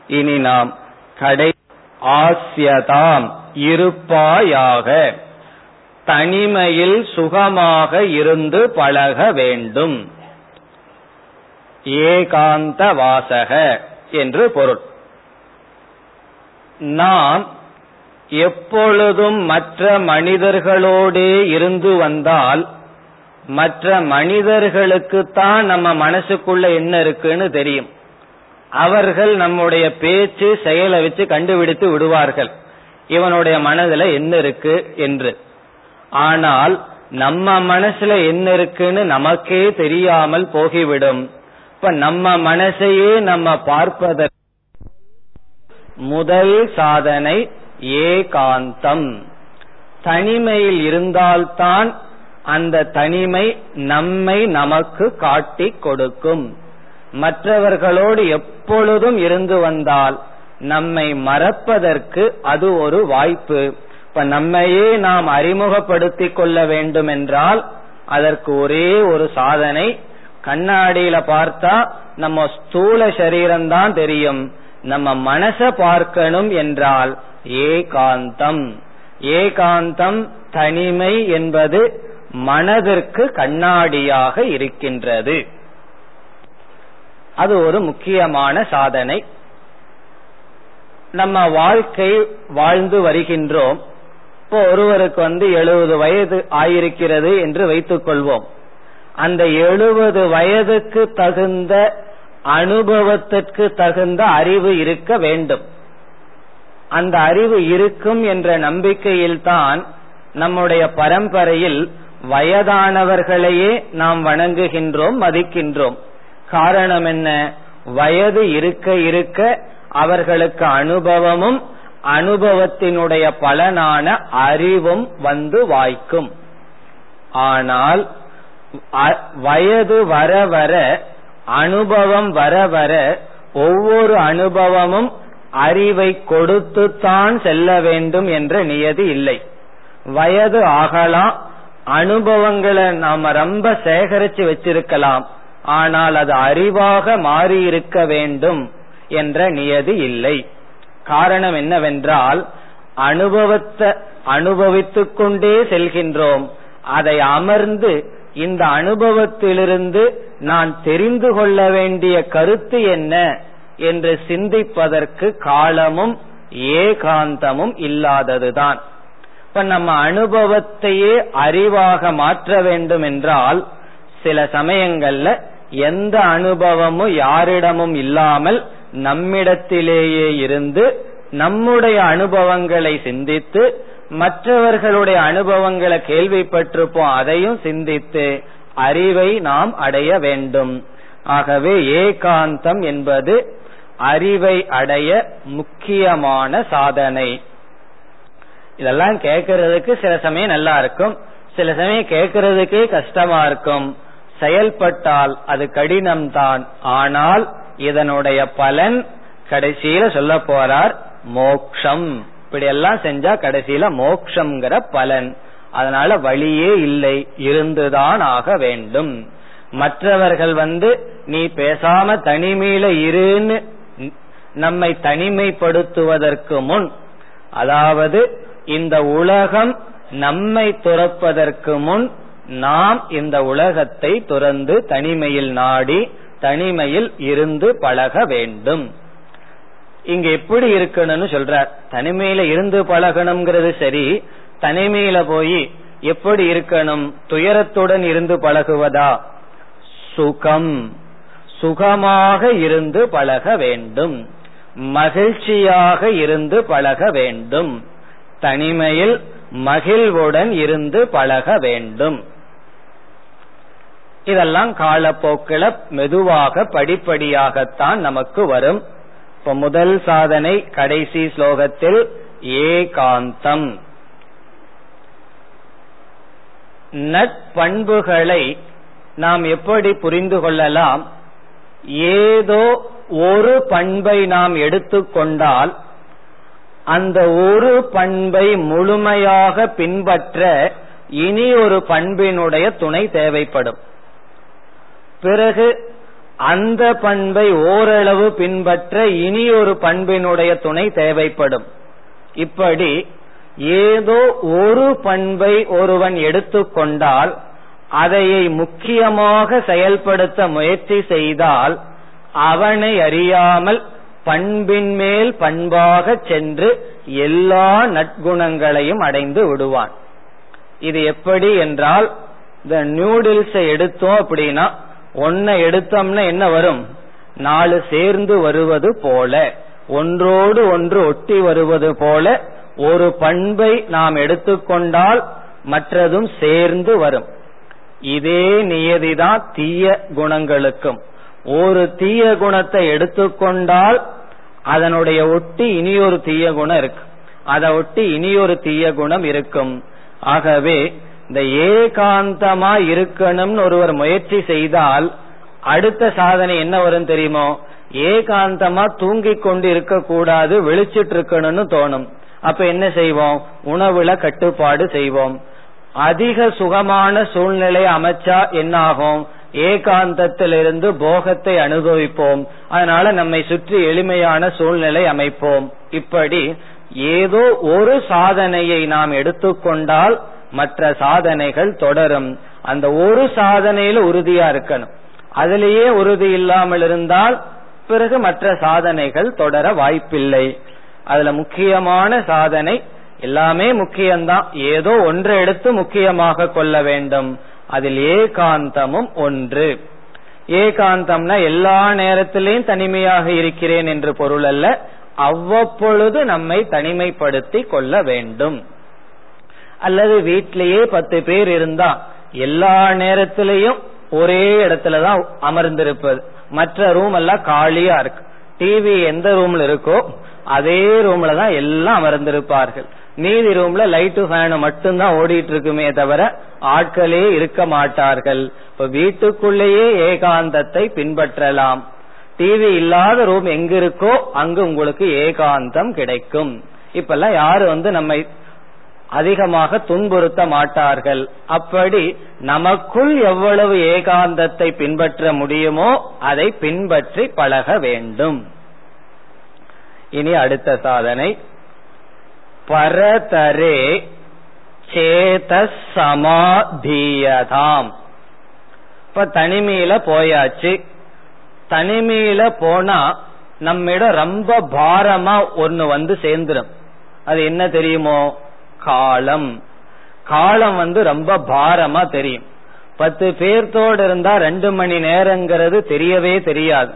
இனி நாம் கடை ஆசியதாம் இருப்பாயாக தனிமையில் சுகமாக இருந்து பழக வேண்டும். ஏகாந்த வாசக என்று பொருள். நாம் எப்பொழுதும் மற்ற மனிதர்களோடே இருந்து வந்தால் மற்ற மனிதர்களுக்குத்தான் நம்ம மனசுக்குள்ள என்ன இருக்குன்னு தெரியும். அவர்கள் நம்முடைய பேச்சு செயலை வச்சு கண்டுபிடித்து விடுவார்கள். இவனுடைய மனதுல என்ன இருக்கு என்று. ஆனால் நம்ம மனசுல என்ன இருக்குன்னு நமக்கே தெரியாமல் போகிவிடும். இப்ப நம்ம மனசையே நம்ம பார்ப்பதற்கு முதல் சாதனை ஏகாந்தம். தனிமையில் இருந்தால்தான் அந்த தனிமை நம்மை நமக்கு காட்டிக் கொடுக்கும். மற்றவர்களோடு எப்பொழுதும் இருந்து வந்தால் நம்மை மறப்பதற்கு அது ஒரு வாய்ப்பு. இப்ப நம்மையே நாம் அறிமுகப்படுத்திக் கொள்ள வேண்டும் என்றால் அதற்கு ஒரே ஒரு சாதனை. கண்ணாடியில பார்த்தா நம்ம ஸ்தூல சரீரம்தான் தெரியும். நம்ம மனச பார்க்கணும் என்றால் ஏகாந்தம். ஏகாந்தம் தனிமை என்பது மனதிற்கு கண்ணாடியாக இருக்கின்றது. அது ஒரு முக்கியமான சாதனை. நம்ம வாழ்க்கை வாழ்ந்து வருகின்றோம். இப்போ ஒருவருக்கு வந்து எழுபது வயது ஆயிருக்கிறது என்று வைத்துக் கொள்வோம் அந்த எழுபது வயதுக்கு தகுந்த அனுபவத்திற்கு தகுந்த அறிவு இருக்க வேண்டும். அந்த அறிவு இருக்கும் என்ற நம்பிக்கையில்தான் நம்முடைய பரம்பரையில் வயதானவர்களையே நாம் வணங்குகின்றோம் மதிக்கின்றோம். காரணம் என்ன? வயது இருக்க இருக்க அவர்களுக்கு அனுபவமும் அனுபவத்தினுடைய பலனான அறிவும் வந்து வாய்க்கும். ஆனால் வயது வர வர அனுபவம் வர வர ஒவ்வொரு அனுபவமும் அறிவை கொடுத்துத்தான் செல்ல வேண்டும் என்ற நியதி இல்லை. வயது ஆகலாம் அனுபவங்களை நாம ரொம்ப சேகரிச்சு வச்சிருக்கலாம் ஆனால் அது அறிவாக மாறி இருக்க வேண்டும் என்ற நியதி இல்லை. காரணம் என்னவென்றால் அனுபவத்தை அனுபவித்துக் கொண்டே செல்கின்றோம் அதை அமர்ந்து இந்த அனுபவத்திலிருந்து நான் தெரிந்து கொள்ள வேண்டிய கருத்து என்ன என்று சிந்திப்பதற்கு காலமும் ஏகாந்தமும் இல்லாததுதான். இப்ப நம்ம அனுபவத்தையே அறிவாக மாற்ற வேண்டும் என்றால் சில சமயங்கள்ல எந்த அனுபவமும் யாரிடமும் இல்லாமல் நம்மிடத்திலேயே இருந்து நம்முடைய அனுபவங்களை சிந்தித்து மற்றவர்களுடைய அனுபவங்களை கேள்விப்பட்டிருப்போம். அதையும் சிந்தித்து அறிவை நாம் அடைய வேண்டும். ஆகவே ஏகாந்தம் என்பது அறிவை அடைய முக்கியமான சாதனை. இதெல்லாம் கேட்கறதுக்கு சில சமயம் நல்லா இருக்கும். சில சமயம் கேட்கறதுக்கே கஷ்டமா இருக்கும். செயல்பட்டால் அது கடினம்தான். ஆனால் இதனுடைய பலன் கடைசியில சொல்ல போறார் மோக்ஷம். இப்படி எல்லாம் செஞ்சா கடைசியில மோக்ஷங்கிற பலன். அதனால வழியே இல்லை. இருந்துதான் ஆக வேண்டும். மற்றவர்கள் வந்து நீ பேசாம தனிமையில இருன்னு நம்மை தனிமைப்படுத்துவதற்கு முன் அதாவது இந்த உலகம் நம்மை துறப்பதற்கு முன் நாம் இந்த உலகத்தை துறந்து தனிமையில் நாடி தனிமையில் இருந்து பழக வேண்டும். இங்க எப்படி இருக்கணும்னு சொல்றார். தனிமையில இருந்து பழகணுங்கிறது சரி தனிமையில போய் எப்படி இருக்கணும்? துயரத்துடன் இருந்து பழகுவதா? சுகம். சுகமாக இருந்து பழக வேண்டும். மகிழ்ச்சியாக இருந்து பழக வேண்டும். தனிமையில் மகிழ்வுடன் இருந்து பழக வேண்டும். இதெல்லாம் காலப்போக்கில மெதுவாக படிப்படியாகத்தான் நமக்கு வரும். இப்ப முதல் சாதனை கடைசி ஸ்லோகத்தில் ஏகாந்தம். நட்பண்புகளை நாம் எப்படி புரிந்து கொள்ளலாம்? ஏதோ ஒரு பண்பை நாம் எடுத்துக்கொண்டால் அந்த ஒரு பண்பை முழுமையாக பின்பற்ற இனி ஒரு பண்பினுடைய துணை தேவைப்படும். பிறகு அந்த பண்பை ஓரளவு பின்பற்ற இனி ஒரு பண்பினுடைய துணை தேவைப்படும். இப்படி ஏதோ ஒரு பண்பை ஒருவன் எடுத்துக்கொண்டால் அதையை முக்கியமாக செயல்படுத்த முயற்சி செய்தால் அவனை அறியாமல் பண்பின் மேல் பண்பாக சென்று எல்லா நற்குணங்களையும் அடைந்து விடுவான். இது எப்படி என்றால் இந்த நியூடில்ஸ் எடுத்தோம் அப்படின்னா ஒன்ன எடுத்தோம்னா என்ன வரும்? நாலு சேர்ந்து வருவது போல. ஒன்றோடு ஒன்று ஒட்டி வருவது போல. ஒரு பண்பை நாம் எடுத்துக்கொண்டால் மற்றதும் சேர்ந்து வரும். இதே நியதிதான் தீய குணங்களுக்கும். ஒரு தீய குணத்தை எடுத்துக்கொண்டால் அதனுடைய ஒட்டி இனியொரு தீய குணம் இருக்கு. அதை ஒட்டி இனியொரு தீய குணம் இருக்கும். ஆகவே இந்த ஏகாந்தமா இருக்கணும்னு ஒருவர் முயற்சி செய்தால் அடுத்த சாதனை என்ன வரும் தெரியுமோ? ஏகாந்தமா தூங்கிக் கொண்டு இருக்க கூடாது வெளிச்சிட்டு இருக்கணும்னு தோணும். அப்ப என்ன செய்வோம்? உணவுல கட்டுப்பாடு செய்வோம். அதிக சுகமான சூழ்நிலை அமைச்சா என்ன ஆகும் ஏகாந்தத்திலிருந்து போகத்தை அனுபவிப்போம். அதனால நம்மை சுற்றி எளிமையான சூழ்நிலை அமைப்போம். இப்படி ஏதோ ஒரு சாதனையை நாம் எடுத்துக்கொண்டால் மற்ற சாதனைகள் தொடரும். அந்த ஒரு சாதனையில உறுதியா இருக்கணும். அதிலேயே உறுதி இல்லாமல் இருந்தால் பிறகு மற்ற சாதனைகள் தொடர வாய்ப்பில்லை. அதுல முக்கியமான சாதனை எல்லாமே முக்கியம்தான். ஏதோ ஒன்று எடுத்து முக்கியமாக கொள்ள வேண்டும். அதில் ஏகாந்தமும் ஒன்று. ஏகாந்தம்னா எல்லா நேரத்திலையும் தனிமையாக இருக்கிறேன் என்று பொருள் அல்ல. அவ்வப்பொழுது நம்மை தனிமைப்படுத்தி கொள்ள வேண்டும். அல்லது வீட்டிலேயே பத்து பேர் இருந்தா எல்லா நேரத்திலையும் ஒரே இடத்துலதான் அமர்ந்திருப்பது. மற்ற ரூம் எல்லாம் காலியா இருக்கு. டிவி எந்த ரூம்ல இருக்கோ அதே ரூம்ல தான் எல்லாம் அமர்ந்திருப்பார்கள். மீதி ரூம்ல லைட்டு ஃபேனு மட்டும்தான் ஓடிட்டு இருக்குமே தவிர ஆட்களே இருக்க மாட்டார்கள். இப்ப வீட்டுக்குள்ளேயே ஏகாந்தத்தை பின்பற்றலாம். டிவி இல்லாத ரூம் எங்க இருக்கோ அங்கு உங்களுக்கு ஏகாந்தம் கிடைக்கும். இப்பெல்லாம் யாரு வந்து நம்மை அதிகமாக துன்புறுத்த மாட்டார்கள். அப்படி நமக்குள் எவ்வளவு ஏகாந்தத்தை பின்பற்ற முடியுமோ அதை பின்பற்றி பழக வேண்டும். இனி அடுத்த சாதனை. பரதரே சேத சமாதீயதாம் இப்ப தனிமையில போயாச்சு. தனிமையில போனா நம்மிடம் ரொம்ப பாரமா ஒன்னு வந்து சேர்ந்துடும் அது என்ன தெரியுமோ? காலம். காலம் வந்து ரொம்ப பாரமா தெரியும். பத்து பேர்த்தோடு இருந்தா ரெண்டு மணி நேரங்கிறது தெரியவே தெரியாது.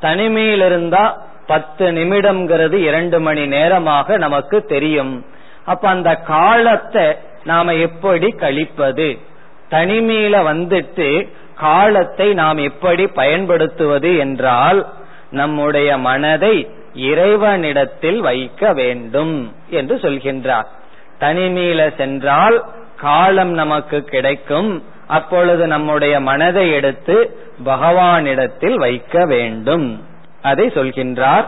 தனிமையில் இருந்தா பத்து நிமிடம்ங்கிறது இரண்டு மணி நேரமாக நமக்கு தெரியும். அப்ப அந்த காலத்தை நாம எப்படி கழிப்பது? தனிமையில வந்துட்டு காலத்தை நாம் எப்படி பயன்படுத்துவது என்றால் நம்முடைய மனதை இறைவனிடத்தில் வைக்க வேண்டும் என்று சொல்கின்றார். தனிமையில சென்றால் காலம் நமக்கு கிடைக்கும். அப்பொழுது நம்முடைய மனதை எடுத்து பகவானிடத்தில் வைக்க வேண்டும். அதை சொல்கின்றார்.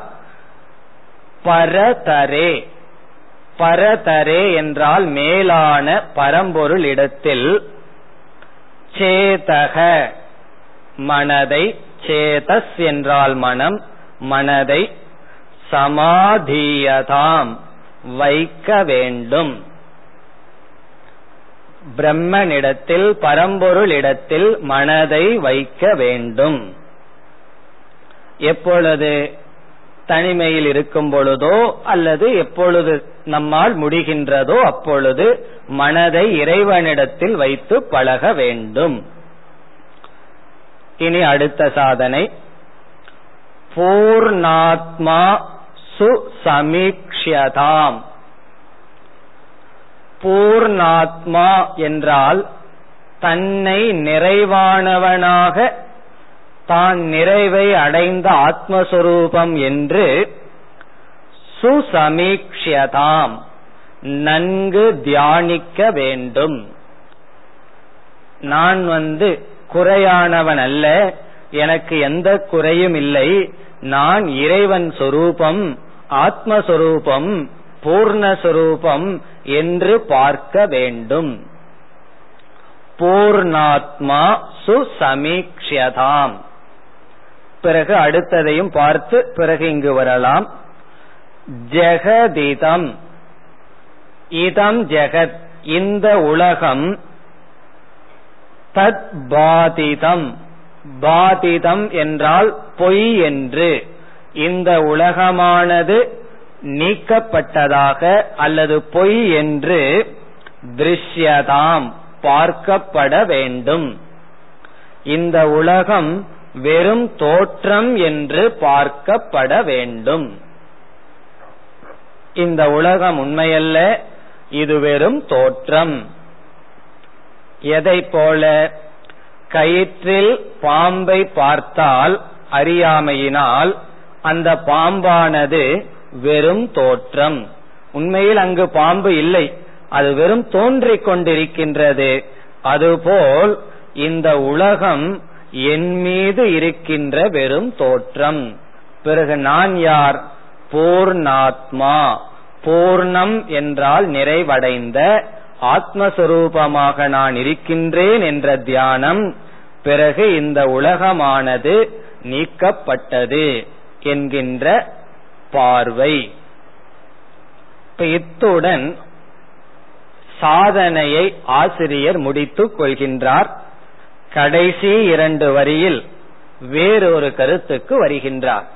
பரதரே. பரதரே என்றால் மேலான பரம்பொருள் இடத்தில் சேதக. மனதை சேதஸ் என்றால் மனம் மனதை சமாதியதாம். வைக்க வேண்டும். பிரம்மனிடத்தில் பரம்பொருளிடத்தில் மனதை வைக்க வேண்டும். எப்பொழுது தனிமையில் இருக்கும் பொழுதோ அல்லது எப்பொழுது நம்மால் முடிகின்றதோ அப்பொழுது மனதை இறைவனிடத்தில் வைத்து பழக வேண்டும். இனி அடுத்த சாதனை. பூர்ணாத்மா சுசமீக்ஷதாம் பூர்ணாத்மா என்றால் தன்னை நிறைவானவனாக தான் நிறைவை அடைந்த ஆத்மஸ்வரூபம் என்று சுசமீக்ஷதாம் நன்கு தியானிக்க வேண்டும். நான் வந்து குறையானவன் அல்ல எனக்கு எந்த குறையும் இல்லை நான் இறைவன் சொரூபம் ஆத்மஸ்வரூபம் பூர்ணஸ்வரூபம் என்று பார்க்க வேண்டும். பூர்ணாத்மா சுசமீக்ஷதாம் பிறகு அடுத்ததையும் பார்த்து பிறகு இங்கு வரலாம். ஜெகதிதம். இதம் ஜெகத் இந்த உலகம் தத் பாதிதம். பாதிதம் என்றால் பொய் என்று. இந்த உலகமானது நீக்கப்பட்டதாக அல்லது பொய் என்று திருஷ்யதாம் பார்க்கப்பட வேண்டும். இந்த உலகம் வெறும் தோற்றம் என்று பார்க்கப்பட வேண்டும். இந்த உலகம் உண்மையல்ல இது வெறும் தோற்றம். எதை போல? கயிற்றில் பாம்பை பார்த்தால் அறியாமையினால் அந்த பாம்பானது வெறும் தோற்றம். உண்மையில் அங்கு பாம்பு இல்லை. அது வெறும் தோன்றிக் கொண்டிருக்கின்றது. அதுபோல் இந்த உலகம் என் மீது இருக்கின்ற வெறும் தோற்றம். பிறகு நான் யார்? பூர்ணாத்மா. பூர்ணம் என்றால் நிறைவடைந்த ஆத்மஸ்வரூபமாக நான் இருக்கின்றேன் என்ற தியானம். பிறகு இந்த உலகமானது நீக்கப்பட்டது. என்கின்ற பார்வை. இப்ப இத்துடன் சாதனையை ஆசிரியர் முடித்துக் கொள்கின்றார். கடைசி இரண்டு வரியில் வேறொரு கருத்துக்கு வருகின்றார்.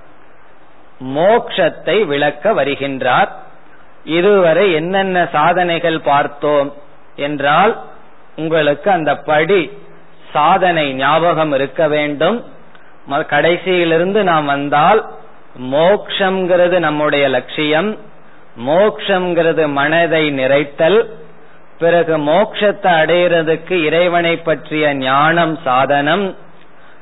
மோக்ஷத்தை விளக்க வருகின்றார். இதுவரை என்னென்ன சாதனைகள் பார்த்தோம் என்றால் உங்களுக்கு அந்த படி சாதனை ஞாபகம் இருக்க வேண்டும். கடைசியிலிருந்து நாம் வந்தால் மோக்ஷங்கிறது நம்முடைய லட்சியம் மோக்ஷங்கிறது மனதை நிறைத்தல் பிறகு மோக்ஷத்தை அடையிறதுக்கு இறைவனை பற்றிய ஞானம் சாதனம்.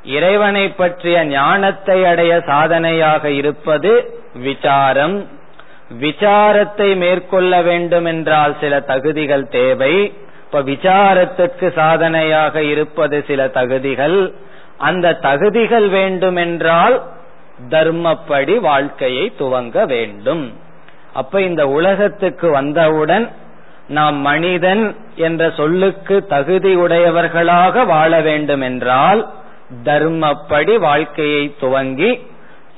இறைவனை பற்றிய ஞானத்தை அடைய சாதனையாக இருப்பது விசாரம். விசாரத்தை மேற்கொள்ள வேண்டும் என்றால் சில தகுதிகள் தேவை. இப்ப விசாரத்துக்கு சாதனையாக இருப்பது சில தகுதிகள். அந்த தகுதிகள் வேண்டுமென்றால் தர்மப்படி வாழ்க்கையை துவங்க வேண்டும். அப்ப இந்த உலகத்துக்கு வந்தவுடன் நாம் மனிதன் என்ற சொல்லுக்கு தகுதியுடையவர்களாக வாழ வேண்டும் என்றால் தர்மப்படி வாழ்க்கையை துவங்கி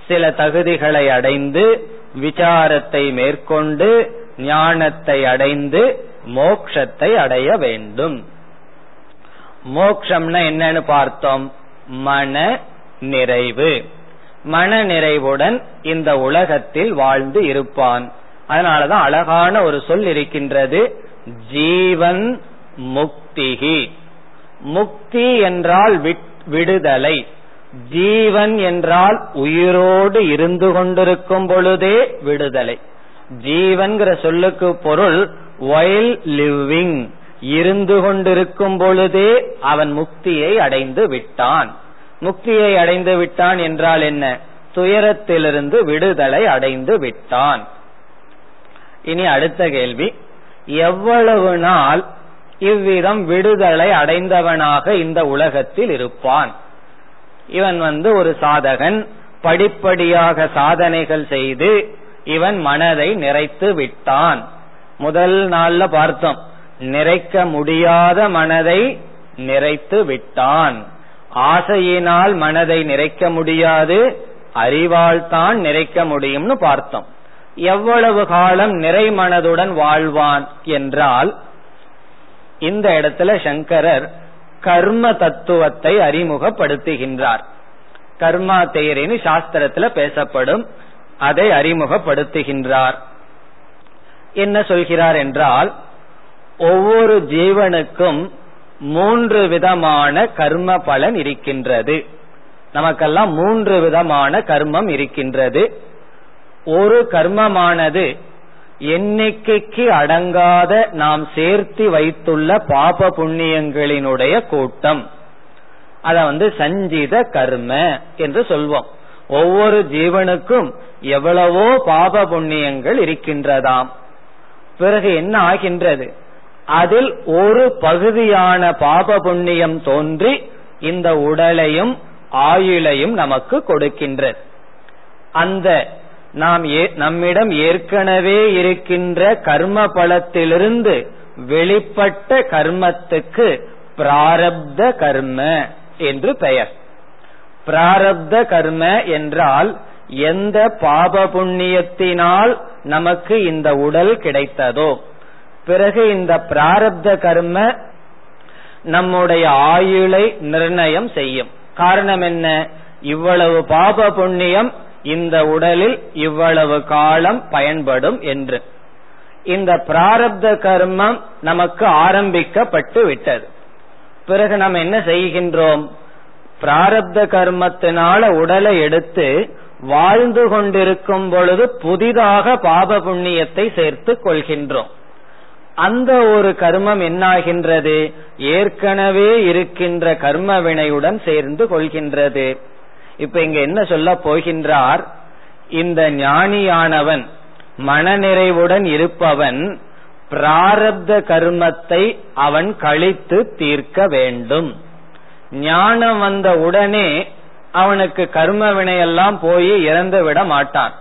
சில தகுதிகளை அடைந்து விசாரத்தை மேற்கொண்டு ஞானத்தை அடைந்து மோக்ஷத்தை அடைய வேண்டும். மோக்ஷம்னா என்னன்னு பார்த்தோம். மன நிறைவு. மன நிறைவுடன் இந்த உலகத்தில் வாழ்ந்து இருப்பான். அதனாலதான் அழகான ஒரு சொல் இருக்கின்றது ஜீவன் முக்திகி முக்தி என்றால் விடுதலை. ஜீவன் என்றால் உயிரோடு இருந்து கொண்டிருக்கும் பொழுதே விடுதலை. ஜீவன்கிற சொல்லுக்கு பொருள் வைல் லிவிங் இருந்து கொண்டிருக்கும் பொழுதே அவன் முக்தியை அடைந்து விட்டான். முக்தியை அடைந்து விட்டான் என்றால் என்ன? துயரத்திலிருந்து விடுதலை அடைந்து விட்டான். இனி அடுத்த கேள்வி. எவ்வளவு நாள் இவ்விதம் விடுதலை அடைந்தவனாக இந்த உலகத்தில் இருப்பான்? இவன் வந்து ஒரு சாதகன். படிப்படியாக சாதனைகள் செய்து இவன் மனதை நிறைத்து விட்டான். முதல் நாள்ல பார்த்தோம். நிறைக்க முடியாத மனதை நிறைத்து விட்டான். ஆசையினால் மனதை நிறைக்க முடியாது அறிவால் தான் நிறைக்க முடியும்னு பார்த்தோம். எவ்வளவு காலம் நிறை மனதுடன் வாழ்வான் என்றால் இந்த இடத்துல சங்கரர் கர்ம தத்துவத்தை அறிமுகப்படுத்துகின்றார். கர்மா தேரின்னு சாஸ்திரத்துல பேசப்படும் அதை அறிமுகப்படுத்துகின்றார். என்ன சொல்கிறார் என்றால் ஒவ்வொரு ஜீவனுக்கும் மூன்று விதமான கர்ம பலன் இருக்கின்றது. நமக்கெல்லாம் மூன்று விதமான கர்மம் இருக்கின்றது. ஒரு கர்மமானது எண்ணிக்கைக்கு அடங்காத நாம் சேர்த்து வைத்துள்ள பாப புண்ணியங்களினுடைய கூட்டம். அத வந்து சஞ்சித கர்ம என்று சொல்வோம். ஒவ்வொரு ஜீவனுக்கும் எவ்வளவோ பாப புண்ணியங்கள் இருக்கின்றதாம். பிறகு என்ன ஆகின்றது? அதில் ஒரு பகுதியான பாப புண்ணியம் தோன்றி இந்த உடலையும் ஆயுளையும் நமக்கு கொடுக்கின்றது அந்த நாம் நம்மிடம் ஏற்கனவே இருக்கின்ற கர்ம பலத்திலிருந்து வெளிப்பட்ட கர்மத்துக்கு பிராரப்த கர்ம என்று பெயர். பிராரப்த கர்ம என்றால் எந்த பாப புண்ணியத்தினால் நமக்கு இந்த உடல் கிடைத்ததோ? பிறகு இந்த பிராரப்த கர்ம நம்முடைய ஆயுளை நிர்ணயம் செய்யும். காரணம் என்ன? இவ்வளவு பாப புண்ணியம் இந்த உடலில் இவ்வளவு காலம் பயன்படும் என்று. இந்த பிராரப்த கர்மம் நமக்கு ஆரம்பிக்கப்பட்டு விட்டது. பிறகு நாம் என்ன செய்கின்றோம்? பிராரப்த கர்மத்தினால உடலை எடுத்து வாழ்ந்து கொண்டிருக்கும் பொழுது புதிதாக பாப புண்ணியத்தை சேர்த்து கொள்கின்றோம். அந்த ஒரு கர்மம் என்னாகின்றது? ஏற்கனவே இருக்கின்ற கர்ம வினையுடன் சேர்ந்து கொள்கின்றது. இப்ப இங்க என்ன சொல்ல போகின்றார்? இந்த ஞானியானவன் மனநிறைவுடன் இருப்பவன் பிராரப்த கர்மத்தை அவன் கழித்து தீர்க்க வேண்டும். ஞானம் வந்த உடனே அவனுக்கு கர்ம வினையெல்லாம் போய் இறந்து விட மாட்டான்.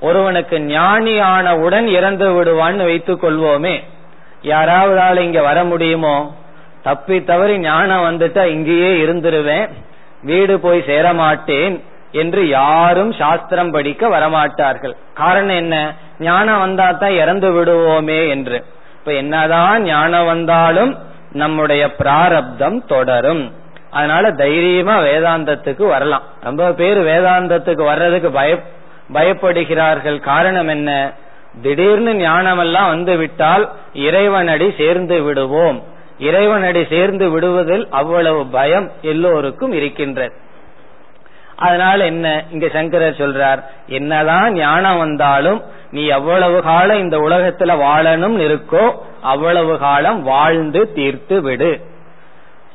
ஒருவனுக்கு ஞானி ஆனவுடன் இறந்து விடுவான்னு வைத்துக் கொள்வோமே. யாராவது இங்க வர முடியுமோ? தப்பி தவறி ஞானம் வந்துட்டா இங்கேயே இருந்துருவேன். வீடு போய் சேர மாட்டேன் என்று யாரும் சாஸ்திரம் படிக்க வரமாட்டார்கள். காரணம் என்ன? ஞானம் வந்தா தான் இறந்து விடுவோமே என்று. இப்ப என்னதான் ஞானம் வந்தாலும் நம்முடைய பிராரப்தம் தொடரும். அதனால தைரியமா வேதாந்தத்துக்கு வரலாம். ரொம்ப பேர் வேதாந்தத்துக்கு வர்றதுக்கு பய பயப்படுகிறார்கள். காரணம் என்ன? திடீர்னு ஞானம் எல்லாம் வந்து விட்டால் இறைவனடி சேர்ந்து விடுவோம். இறைவனடி சேர்ந்து விடுவதில் அவ்வளவு பயம் எல்லோருக்கும் இருக்கின்றது. அதனால என்ன? இங்க சங்கரர் சொல்றார் என்னதான் ஞானம் வந்தாலும் நீ எவ்வளவு காலம் இந்த உலகத்துல வாழணும் இருக்கோ அவ்வளவு காலம் வாழ்ந்து தீர்த்து விடு.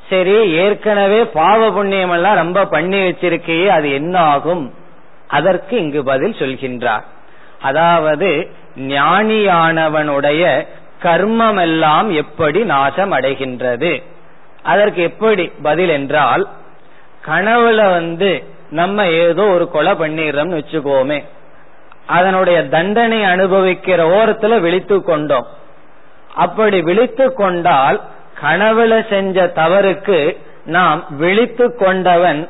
சரி ஏற்கனவே பாவ புண்ணியம் எல்லாம் ரொம்ப பண்ணி வச்சிருக்கையே அது என்ன ஆகும் அதற்கு இங்கு பதில் சொல்கின்றார். அதாவது ஞானியானவனுடைய கர்மம் எல்லாம் எப்படி நாசம் அடைகின்றது அதற்கு எப்படி பதில் என்றால் கனவுல வந்து நம்ம ஏதோ ஒரு கொலை பண்ணிடுறோம்னு வச்சுக்கோமே அதனுடைய தண்டனை அனுபவிக்கிற ஓரத்துல விழித்து கொண்டோம். அப்படி விழித்து கொண்டால் கனவுல செஞ்ச தவறுக்கு நாம் விழித்து கொண்டவன்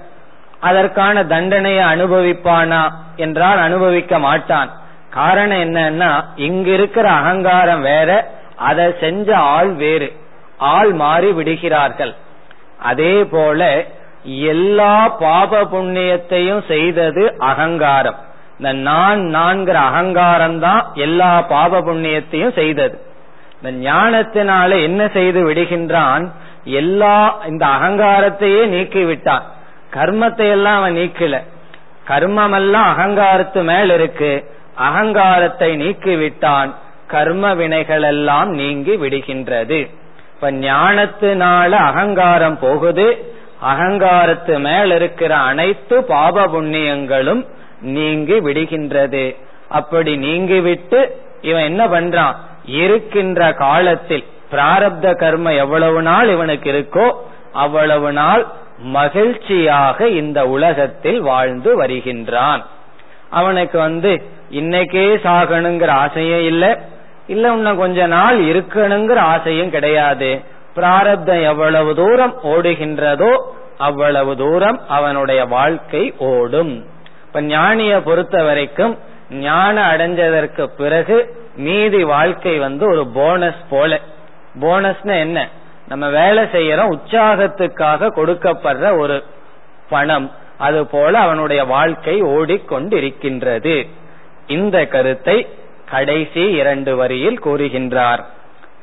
அதற்கான தண்டனையை அனுபவிப்பானா என்றால் அனுபவிக்க மாட்டான். காரணம் என்னன்னா இங்க இருக்கிற அகங்காரம் வேற அதை செஞ்ச ஆள் வேறு. ஆள் மாறி விடுகிறார்கள். அதே போல எல்லா பாப புண்ணியத்தையும் செய்தது அகங்காரம். இந்த நான் நான்கிற அகங்காரம் தான் எல்லா பாப புண்ணியத்தையும் செய்தது. இந்த ஞானத்தினால என்ன செய்து விடுகின்றான்? எல்லா இந்த அகங்காரத்தையே நீக்கி விட்டான் கர்மத்தை எல்லாம் அவன் நீக்கல. கர்மமெல்லாம் அகங்காரத்து மேல் இருக்கு. அகங்காரத்தை நீக்கிவிட்டான். கர்ம வினைகள் எல்லாம் நீங்கி விடுகின்றது. இப்ப ஞானத்தினால அகங்காரம் போகுது. அகங்காரத்து மேல் இருக்கிற அனைத்து பாப புண்ணியங்களும் நீங்கி விடுகின்றது. அப்படி நீங்கிவிட்டு இவன் என்ன பண்றான்? இருக்கின்ற காலத்தில் பிராரப்த கர்ம எவ்வளவு நாள் இவனுக்கு இருக்கோ அவ்வளவு நாள் மகிழ்ச்சியாக இந்த உலகத்தில் வாழ்ந்து வருகின்றான். அவனுக்கு வந்து இன்னைக்கே சாகணுங்கிற ஆசையும் இல்ல. இல்ல இன்னும் கொஞ்ச நாள் இருக்கணுங்கிற ஆசையும் கிடையாது. பிராரப்தம் எவ்வளவு தூரம் ஓடுகின்றதோ அவ்வளவு தூரம் அவனுடைய வாழ்க்கை ஓடும். இப்ப ஞானிய பொறுத்த வரைக்கும் ஞானம் அடைஞ்சதற்கு பிறகு மீதி வாழ்க்கை வந்து ஒரு போனஸ் போல. போனஸ்னா என்ன? நம்ம வேலை செய்யறோம் உற்சாகத்துக்காக கொடுக்கப்படுற ஒரு பணம். அது போல அவனுடைய வாழ்க்கை ஓடிக்கொண்டிருக்கின்றது. இந்த கருத்தை கடைசி இரண்டு வரியில் கூறுகின்றார்.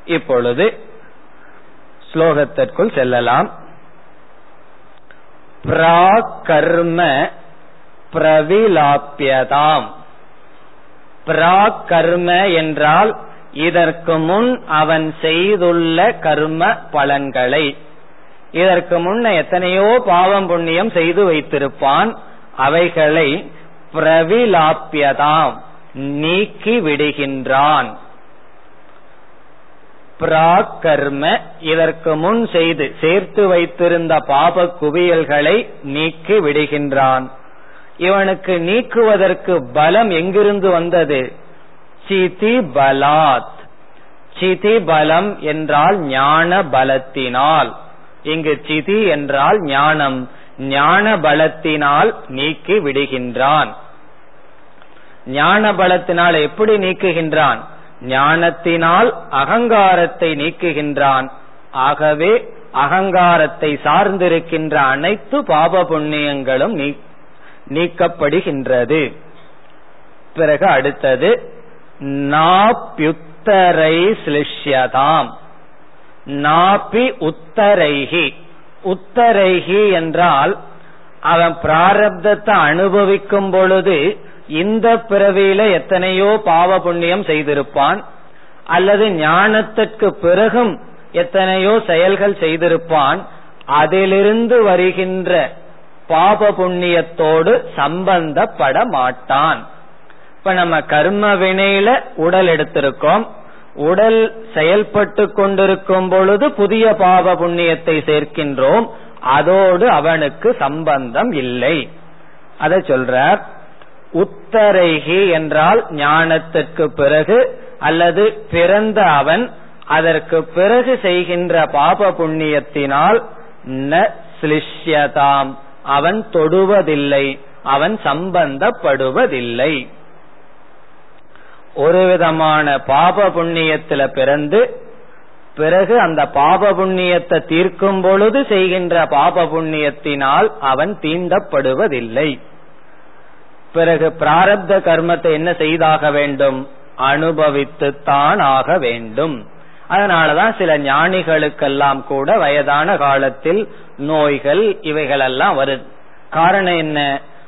இப்பொழுது ஸ்லோகத்திற்குள் செல்லலாம். பிராகர்ம பிரவிலாப்பியதாம் பிராகர்ம என்றால் இதற்கு முன் அவன் செய்துள்ள கர்ம பலன்களை. இதற்கு முன்ன எத்தனையோ பாவம் புண்ணியம் செய்து வைத்திருப்பான். அவைகளை பிரவிலாப்பியதாம் நீக்கி விடுகின்றான். பிராகர்ம இதற்கு முன் செய்து சேர்த்து வைத்திருந்த பாப குவியல்களை நீக்கி விடுகின்றான். இவனுக்கு நீக்குவதற்கு பலம் எங்கிருந்து வந்தது? சிதி பலாத். சிதி பலம் என்றால் ஞான பலத்தினால். இங்கு சிதி என்றால் ஞானம். ஞான பலத்தினால் நீக்கி விடுகின்றான். ஞான பலத்தினால் எப்படி நீக்குகின்றான்? ஞானத்தினால் அகங்காரத்தை நீக்குகின்றான். ஆகவே அகங்காரத்தை சார்ந்திருக்கின்ற அனைத்து பாப புண்ணியங்களும் நீக்கப்படுகின்றது. பிறகு அடுத்தது நாப்யுத்தரை சிலிஷ்யதாம். நாபி உத்தரைகி உத்தரைகி என்றால் அவன் பிராரப்தத்தை அனுபவிக்கும் பொழுது இந்த பிறவியில எத்தனையோ பாவ புண்ணியம் செய்திருப்பான் அல்லது ஞானத்திற்கு பிறகும் எத்தனையோ செயல்கள் செய்திருப்பான் அதிலிருந்து வருகின்ற பாப புண்ணியத்தோடு சம்பந்தப்பட மாட்டான் இப்ப நம்ம கர்ம வினையில உடல் எடுத்திருக்கோம். உடல் செயல்பட்டு கொண்டிருக்கும் பொழுது புதிய பாவ புண்ணியத்தை சேர்க்கின்றோம். அதோடு அவனுக்கு சம்பந்தம் இல்லை. அதை சொல்றார். உத்தரைகி என்றால் ஞானத்துக்கு பிறகு அல்லது பிறந்த அவன் அதற்கு பிறகு செய்கின்ற பாப புண்ணியத்தினால் ந சிலிஷ்யதாம் அவன் தொடுவதில்லை. அவன் சம்பந்தப்படுவதில்லை. ஒரு விதமான பாப புண்ணியத்துல பிறந்து பிறகு அந்த பாப புண்ணியத்தை தீர்க்கும் பொழுது செய்கின்ற பாப புண்ணியத்தினால் அவன் தீண்டப்படுவதில்லை. பிறகு பிராரப்த கர்மத்தை என்ன செய்தாக வேண்டும்? அனுபவித்துத்தான் ஆக வேண்டும். அதனாலதான் சில ஞானிகளுக்கெல்லாம் கூட வயதான காலத்தில் நோய்கள் இவைகளெல்லாம் வருது. காரணம் என்ன?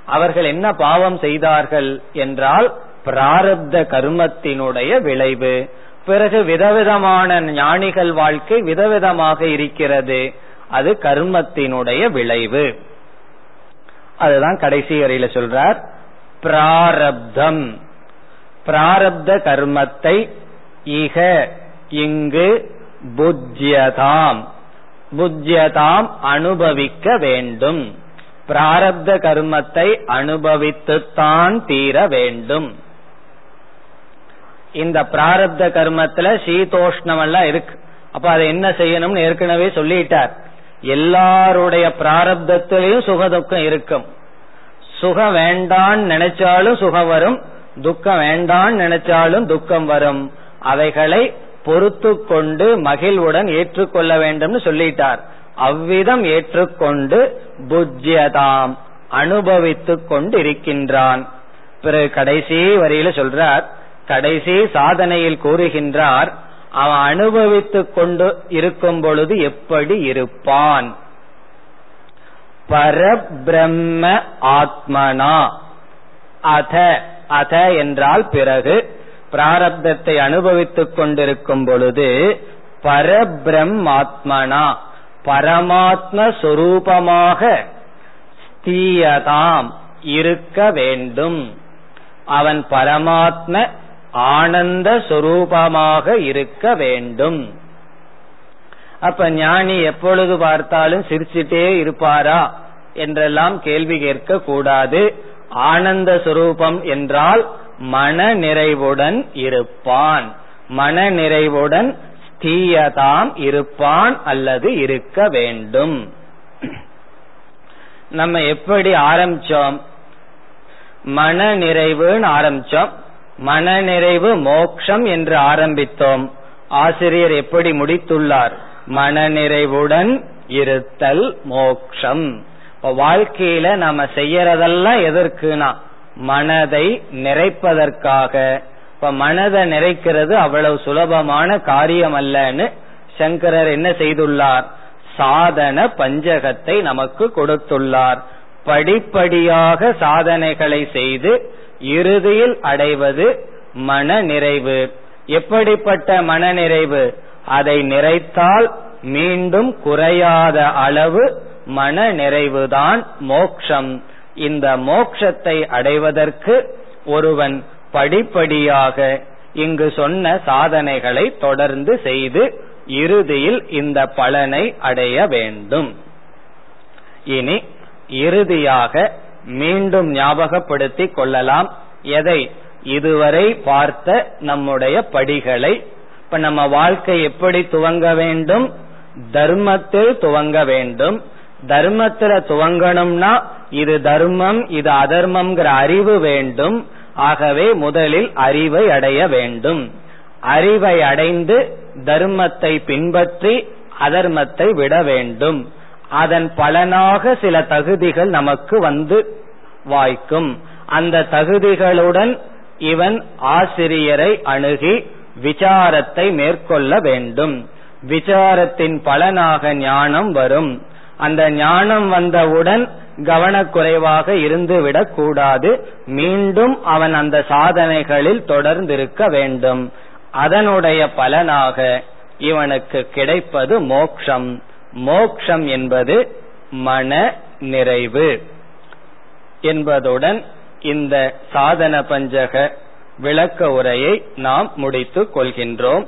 அவர்கள் என்ன பாவம் செய்தார்கள் என்றால் பிராரப்த கர்மத்தினுடைய விளைவு. பிறகு விதவிதமான ஞானிகள் வாழ்க்கை விதவிதமாக இருக்கிறது. அது கர்மத்தினுடைய விளைவு. அதுதான் கடைசி வரையில சொல்றார் பிராரப்தம். பிராரப்த கர்மத்தை இக இங்கு புஜ்யதாம். புஜ்யதாம் அனுபவிக்க வேண்டும். பிராரப்த கர்மத்தை அனுபவித்துத்தான் தீர வேண்டும். இந்த பிராரப்த கர்மத்துல சீதோஷ்ணம் எல்லாம் இருக்கு. அப்ப அதை என்ன செய்யணும்னு ஏற்கனவே சொல்லிட்டார். எல்லாருடைய பிராரப்தத்திலையும் சுகதுக்கம் இருக்கும். சுகம் வேண்டான்னு நினைச்சாலும் சுகம் வரும் துக்கம் வேண்டான்னு நினைச்சாலும் துக்கம் வரும். அவைகளை பொறுத்து கொண்டு மகிழ்வுடன் ஏற்றுக்கொள்ள வேண்டும்னு சொல்லிட்டார். அவ்விதம் ஏற்றுக்கொண்டு புஜ்யதாம் அனுபவித்துக் கொண்டு இருக்கின்றான் பிறகு கடைசி வரியில சொல்றார் கடைசி சாதனையில் கூறுகின்றார் அவன் அனுபவித்துக் கொண்டு இருக்கும் பொழுது எப்படி இருப்பான்? பரபிரம்ம ஆத்மனா. அத அத என்றால் பிறகு பிராரப்தத்தை அனுபவித்துக் கொண்டிருக்கும் பொழுது பரபிரம்மாத்மனா. பரமாத்ம சொரூபமாக ஸ்தீயதாம் இருக்க வேண்டும். அவன் பரமாத்ம ஆனந்த சொரூபமாக இருக்க வேண்டும். அப்ப ஞானி எப்பொழுது பார்த்தாலும் சிரிச்சிட்டே இருப்பாரா என்றெல்லாம் கேள்வி கேட்க கூடாது. ஆனந்த சுரூபம் என்றால் மன நிறைவுடன் இருப்பான். மன நிறைவுடன் ஸ்தீயதாம் இருப்பான் அல்லது இருக்க வேண்டும். நம்ம எப்படி ஆரம்பிச்சோம்? மன நிறைவுன்னு ஆரம்பிச்சோம். மன நிறைவு மோக்ஷம் என்று ஆரம்பித்தோம். ஆசிரியர் எப்படி முடித்துள்ளார்? மன நிறைவுடன் இருத்தல் மோக்ஷம். வாழ்க்கையில நம்ம செய்யறதெல்லாம் எதற்குனா மனதை நிறைப்பதற்காக. இப்ப மனதை நிறைக்கிறது அவ்வளவு சுலபமான காரியம் அல்லன்னு சங்கரர் என்ன செய்துள்ளார்? சாதன பஞ்சகத்தை நமக்கு கொடுத்துள்ளார். படிப்படியாக சாதனைகளை செய்து இறுதியில் அடைவது மன நிறைவு. எப்படிப்பட்ட மன நிறைவு? அதை நிறைத்தால் மீண்டும் குறையாத அளவு மன நிறைவுதான் மோக்ஷம். இந்த மோக்ஷத்தை அடைவதற்கு ஒருவன் படிப்படியாக இங்கு சொன்ன சாதனைகளை தொடர்ந்து செய்து இறுதியில் இந்த பலனை அடைய வேண்டும். இனி இறுதியாக மீண்டும் ஞாபகப்படுத்தி கொள்ளலாம். எதை? இதுவரை பார்த்த நம்முடைய படிகளை. இப்ப நம்ம வாழ்க்கை எப்படி துவங்க வேண்டும்? தர்மத்தில் துவங்க வேண்டும். தர்மத்துல துவங்கணும்னா இது தர்மம் இது அதர்மம்ங்கிற அறிவு வேண்டும். ஆகவே முதலில் அறிவை அடைய வேண்டும். அறிவை அடைந்து தர்மத்தை பின்பற்றி அதர்மத்தை விட வேண்டும். அதன் பலனாக சில தகுதிகள் நமக்கு வந்து வாய்க்கும். அந்த தகுதிகளுடன் இவன் ஆசிரியரை அணுகி விசாரத்தை மேற்கொள்ள வேண்டும். விசாரத்தின் பலனாக ஞானம் வரும். அந்த ஞானம் வந்தவுடன் கவனக்குறைவாக இருந்துவிடக் கூடாது. மீண்டும் அவன் அந்த சாதனைகளில் தொடர்ந்திருக்க வேண்டும். அதனுடைய பலனாக இவனுக்கு கிடைப்பது மோக்ஷம். மோக்ஷம் என்பது மன நிறைவு என்பதுடன் இந்த சாதன பஞ்சக விளக்க உரையை நாம் முடித்துக் கொள்கின்றோம்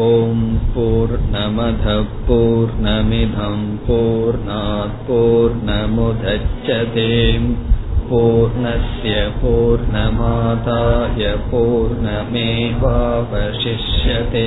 ॐ पूर्णमधपूर्णमिधं पूर्णात् पूर्णमुदच्छते पूर्णस्य पूर्णमादाय पूर्णमेवावशिष्यते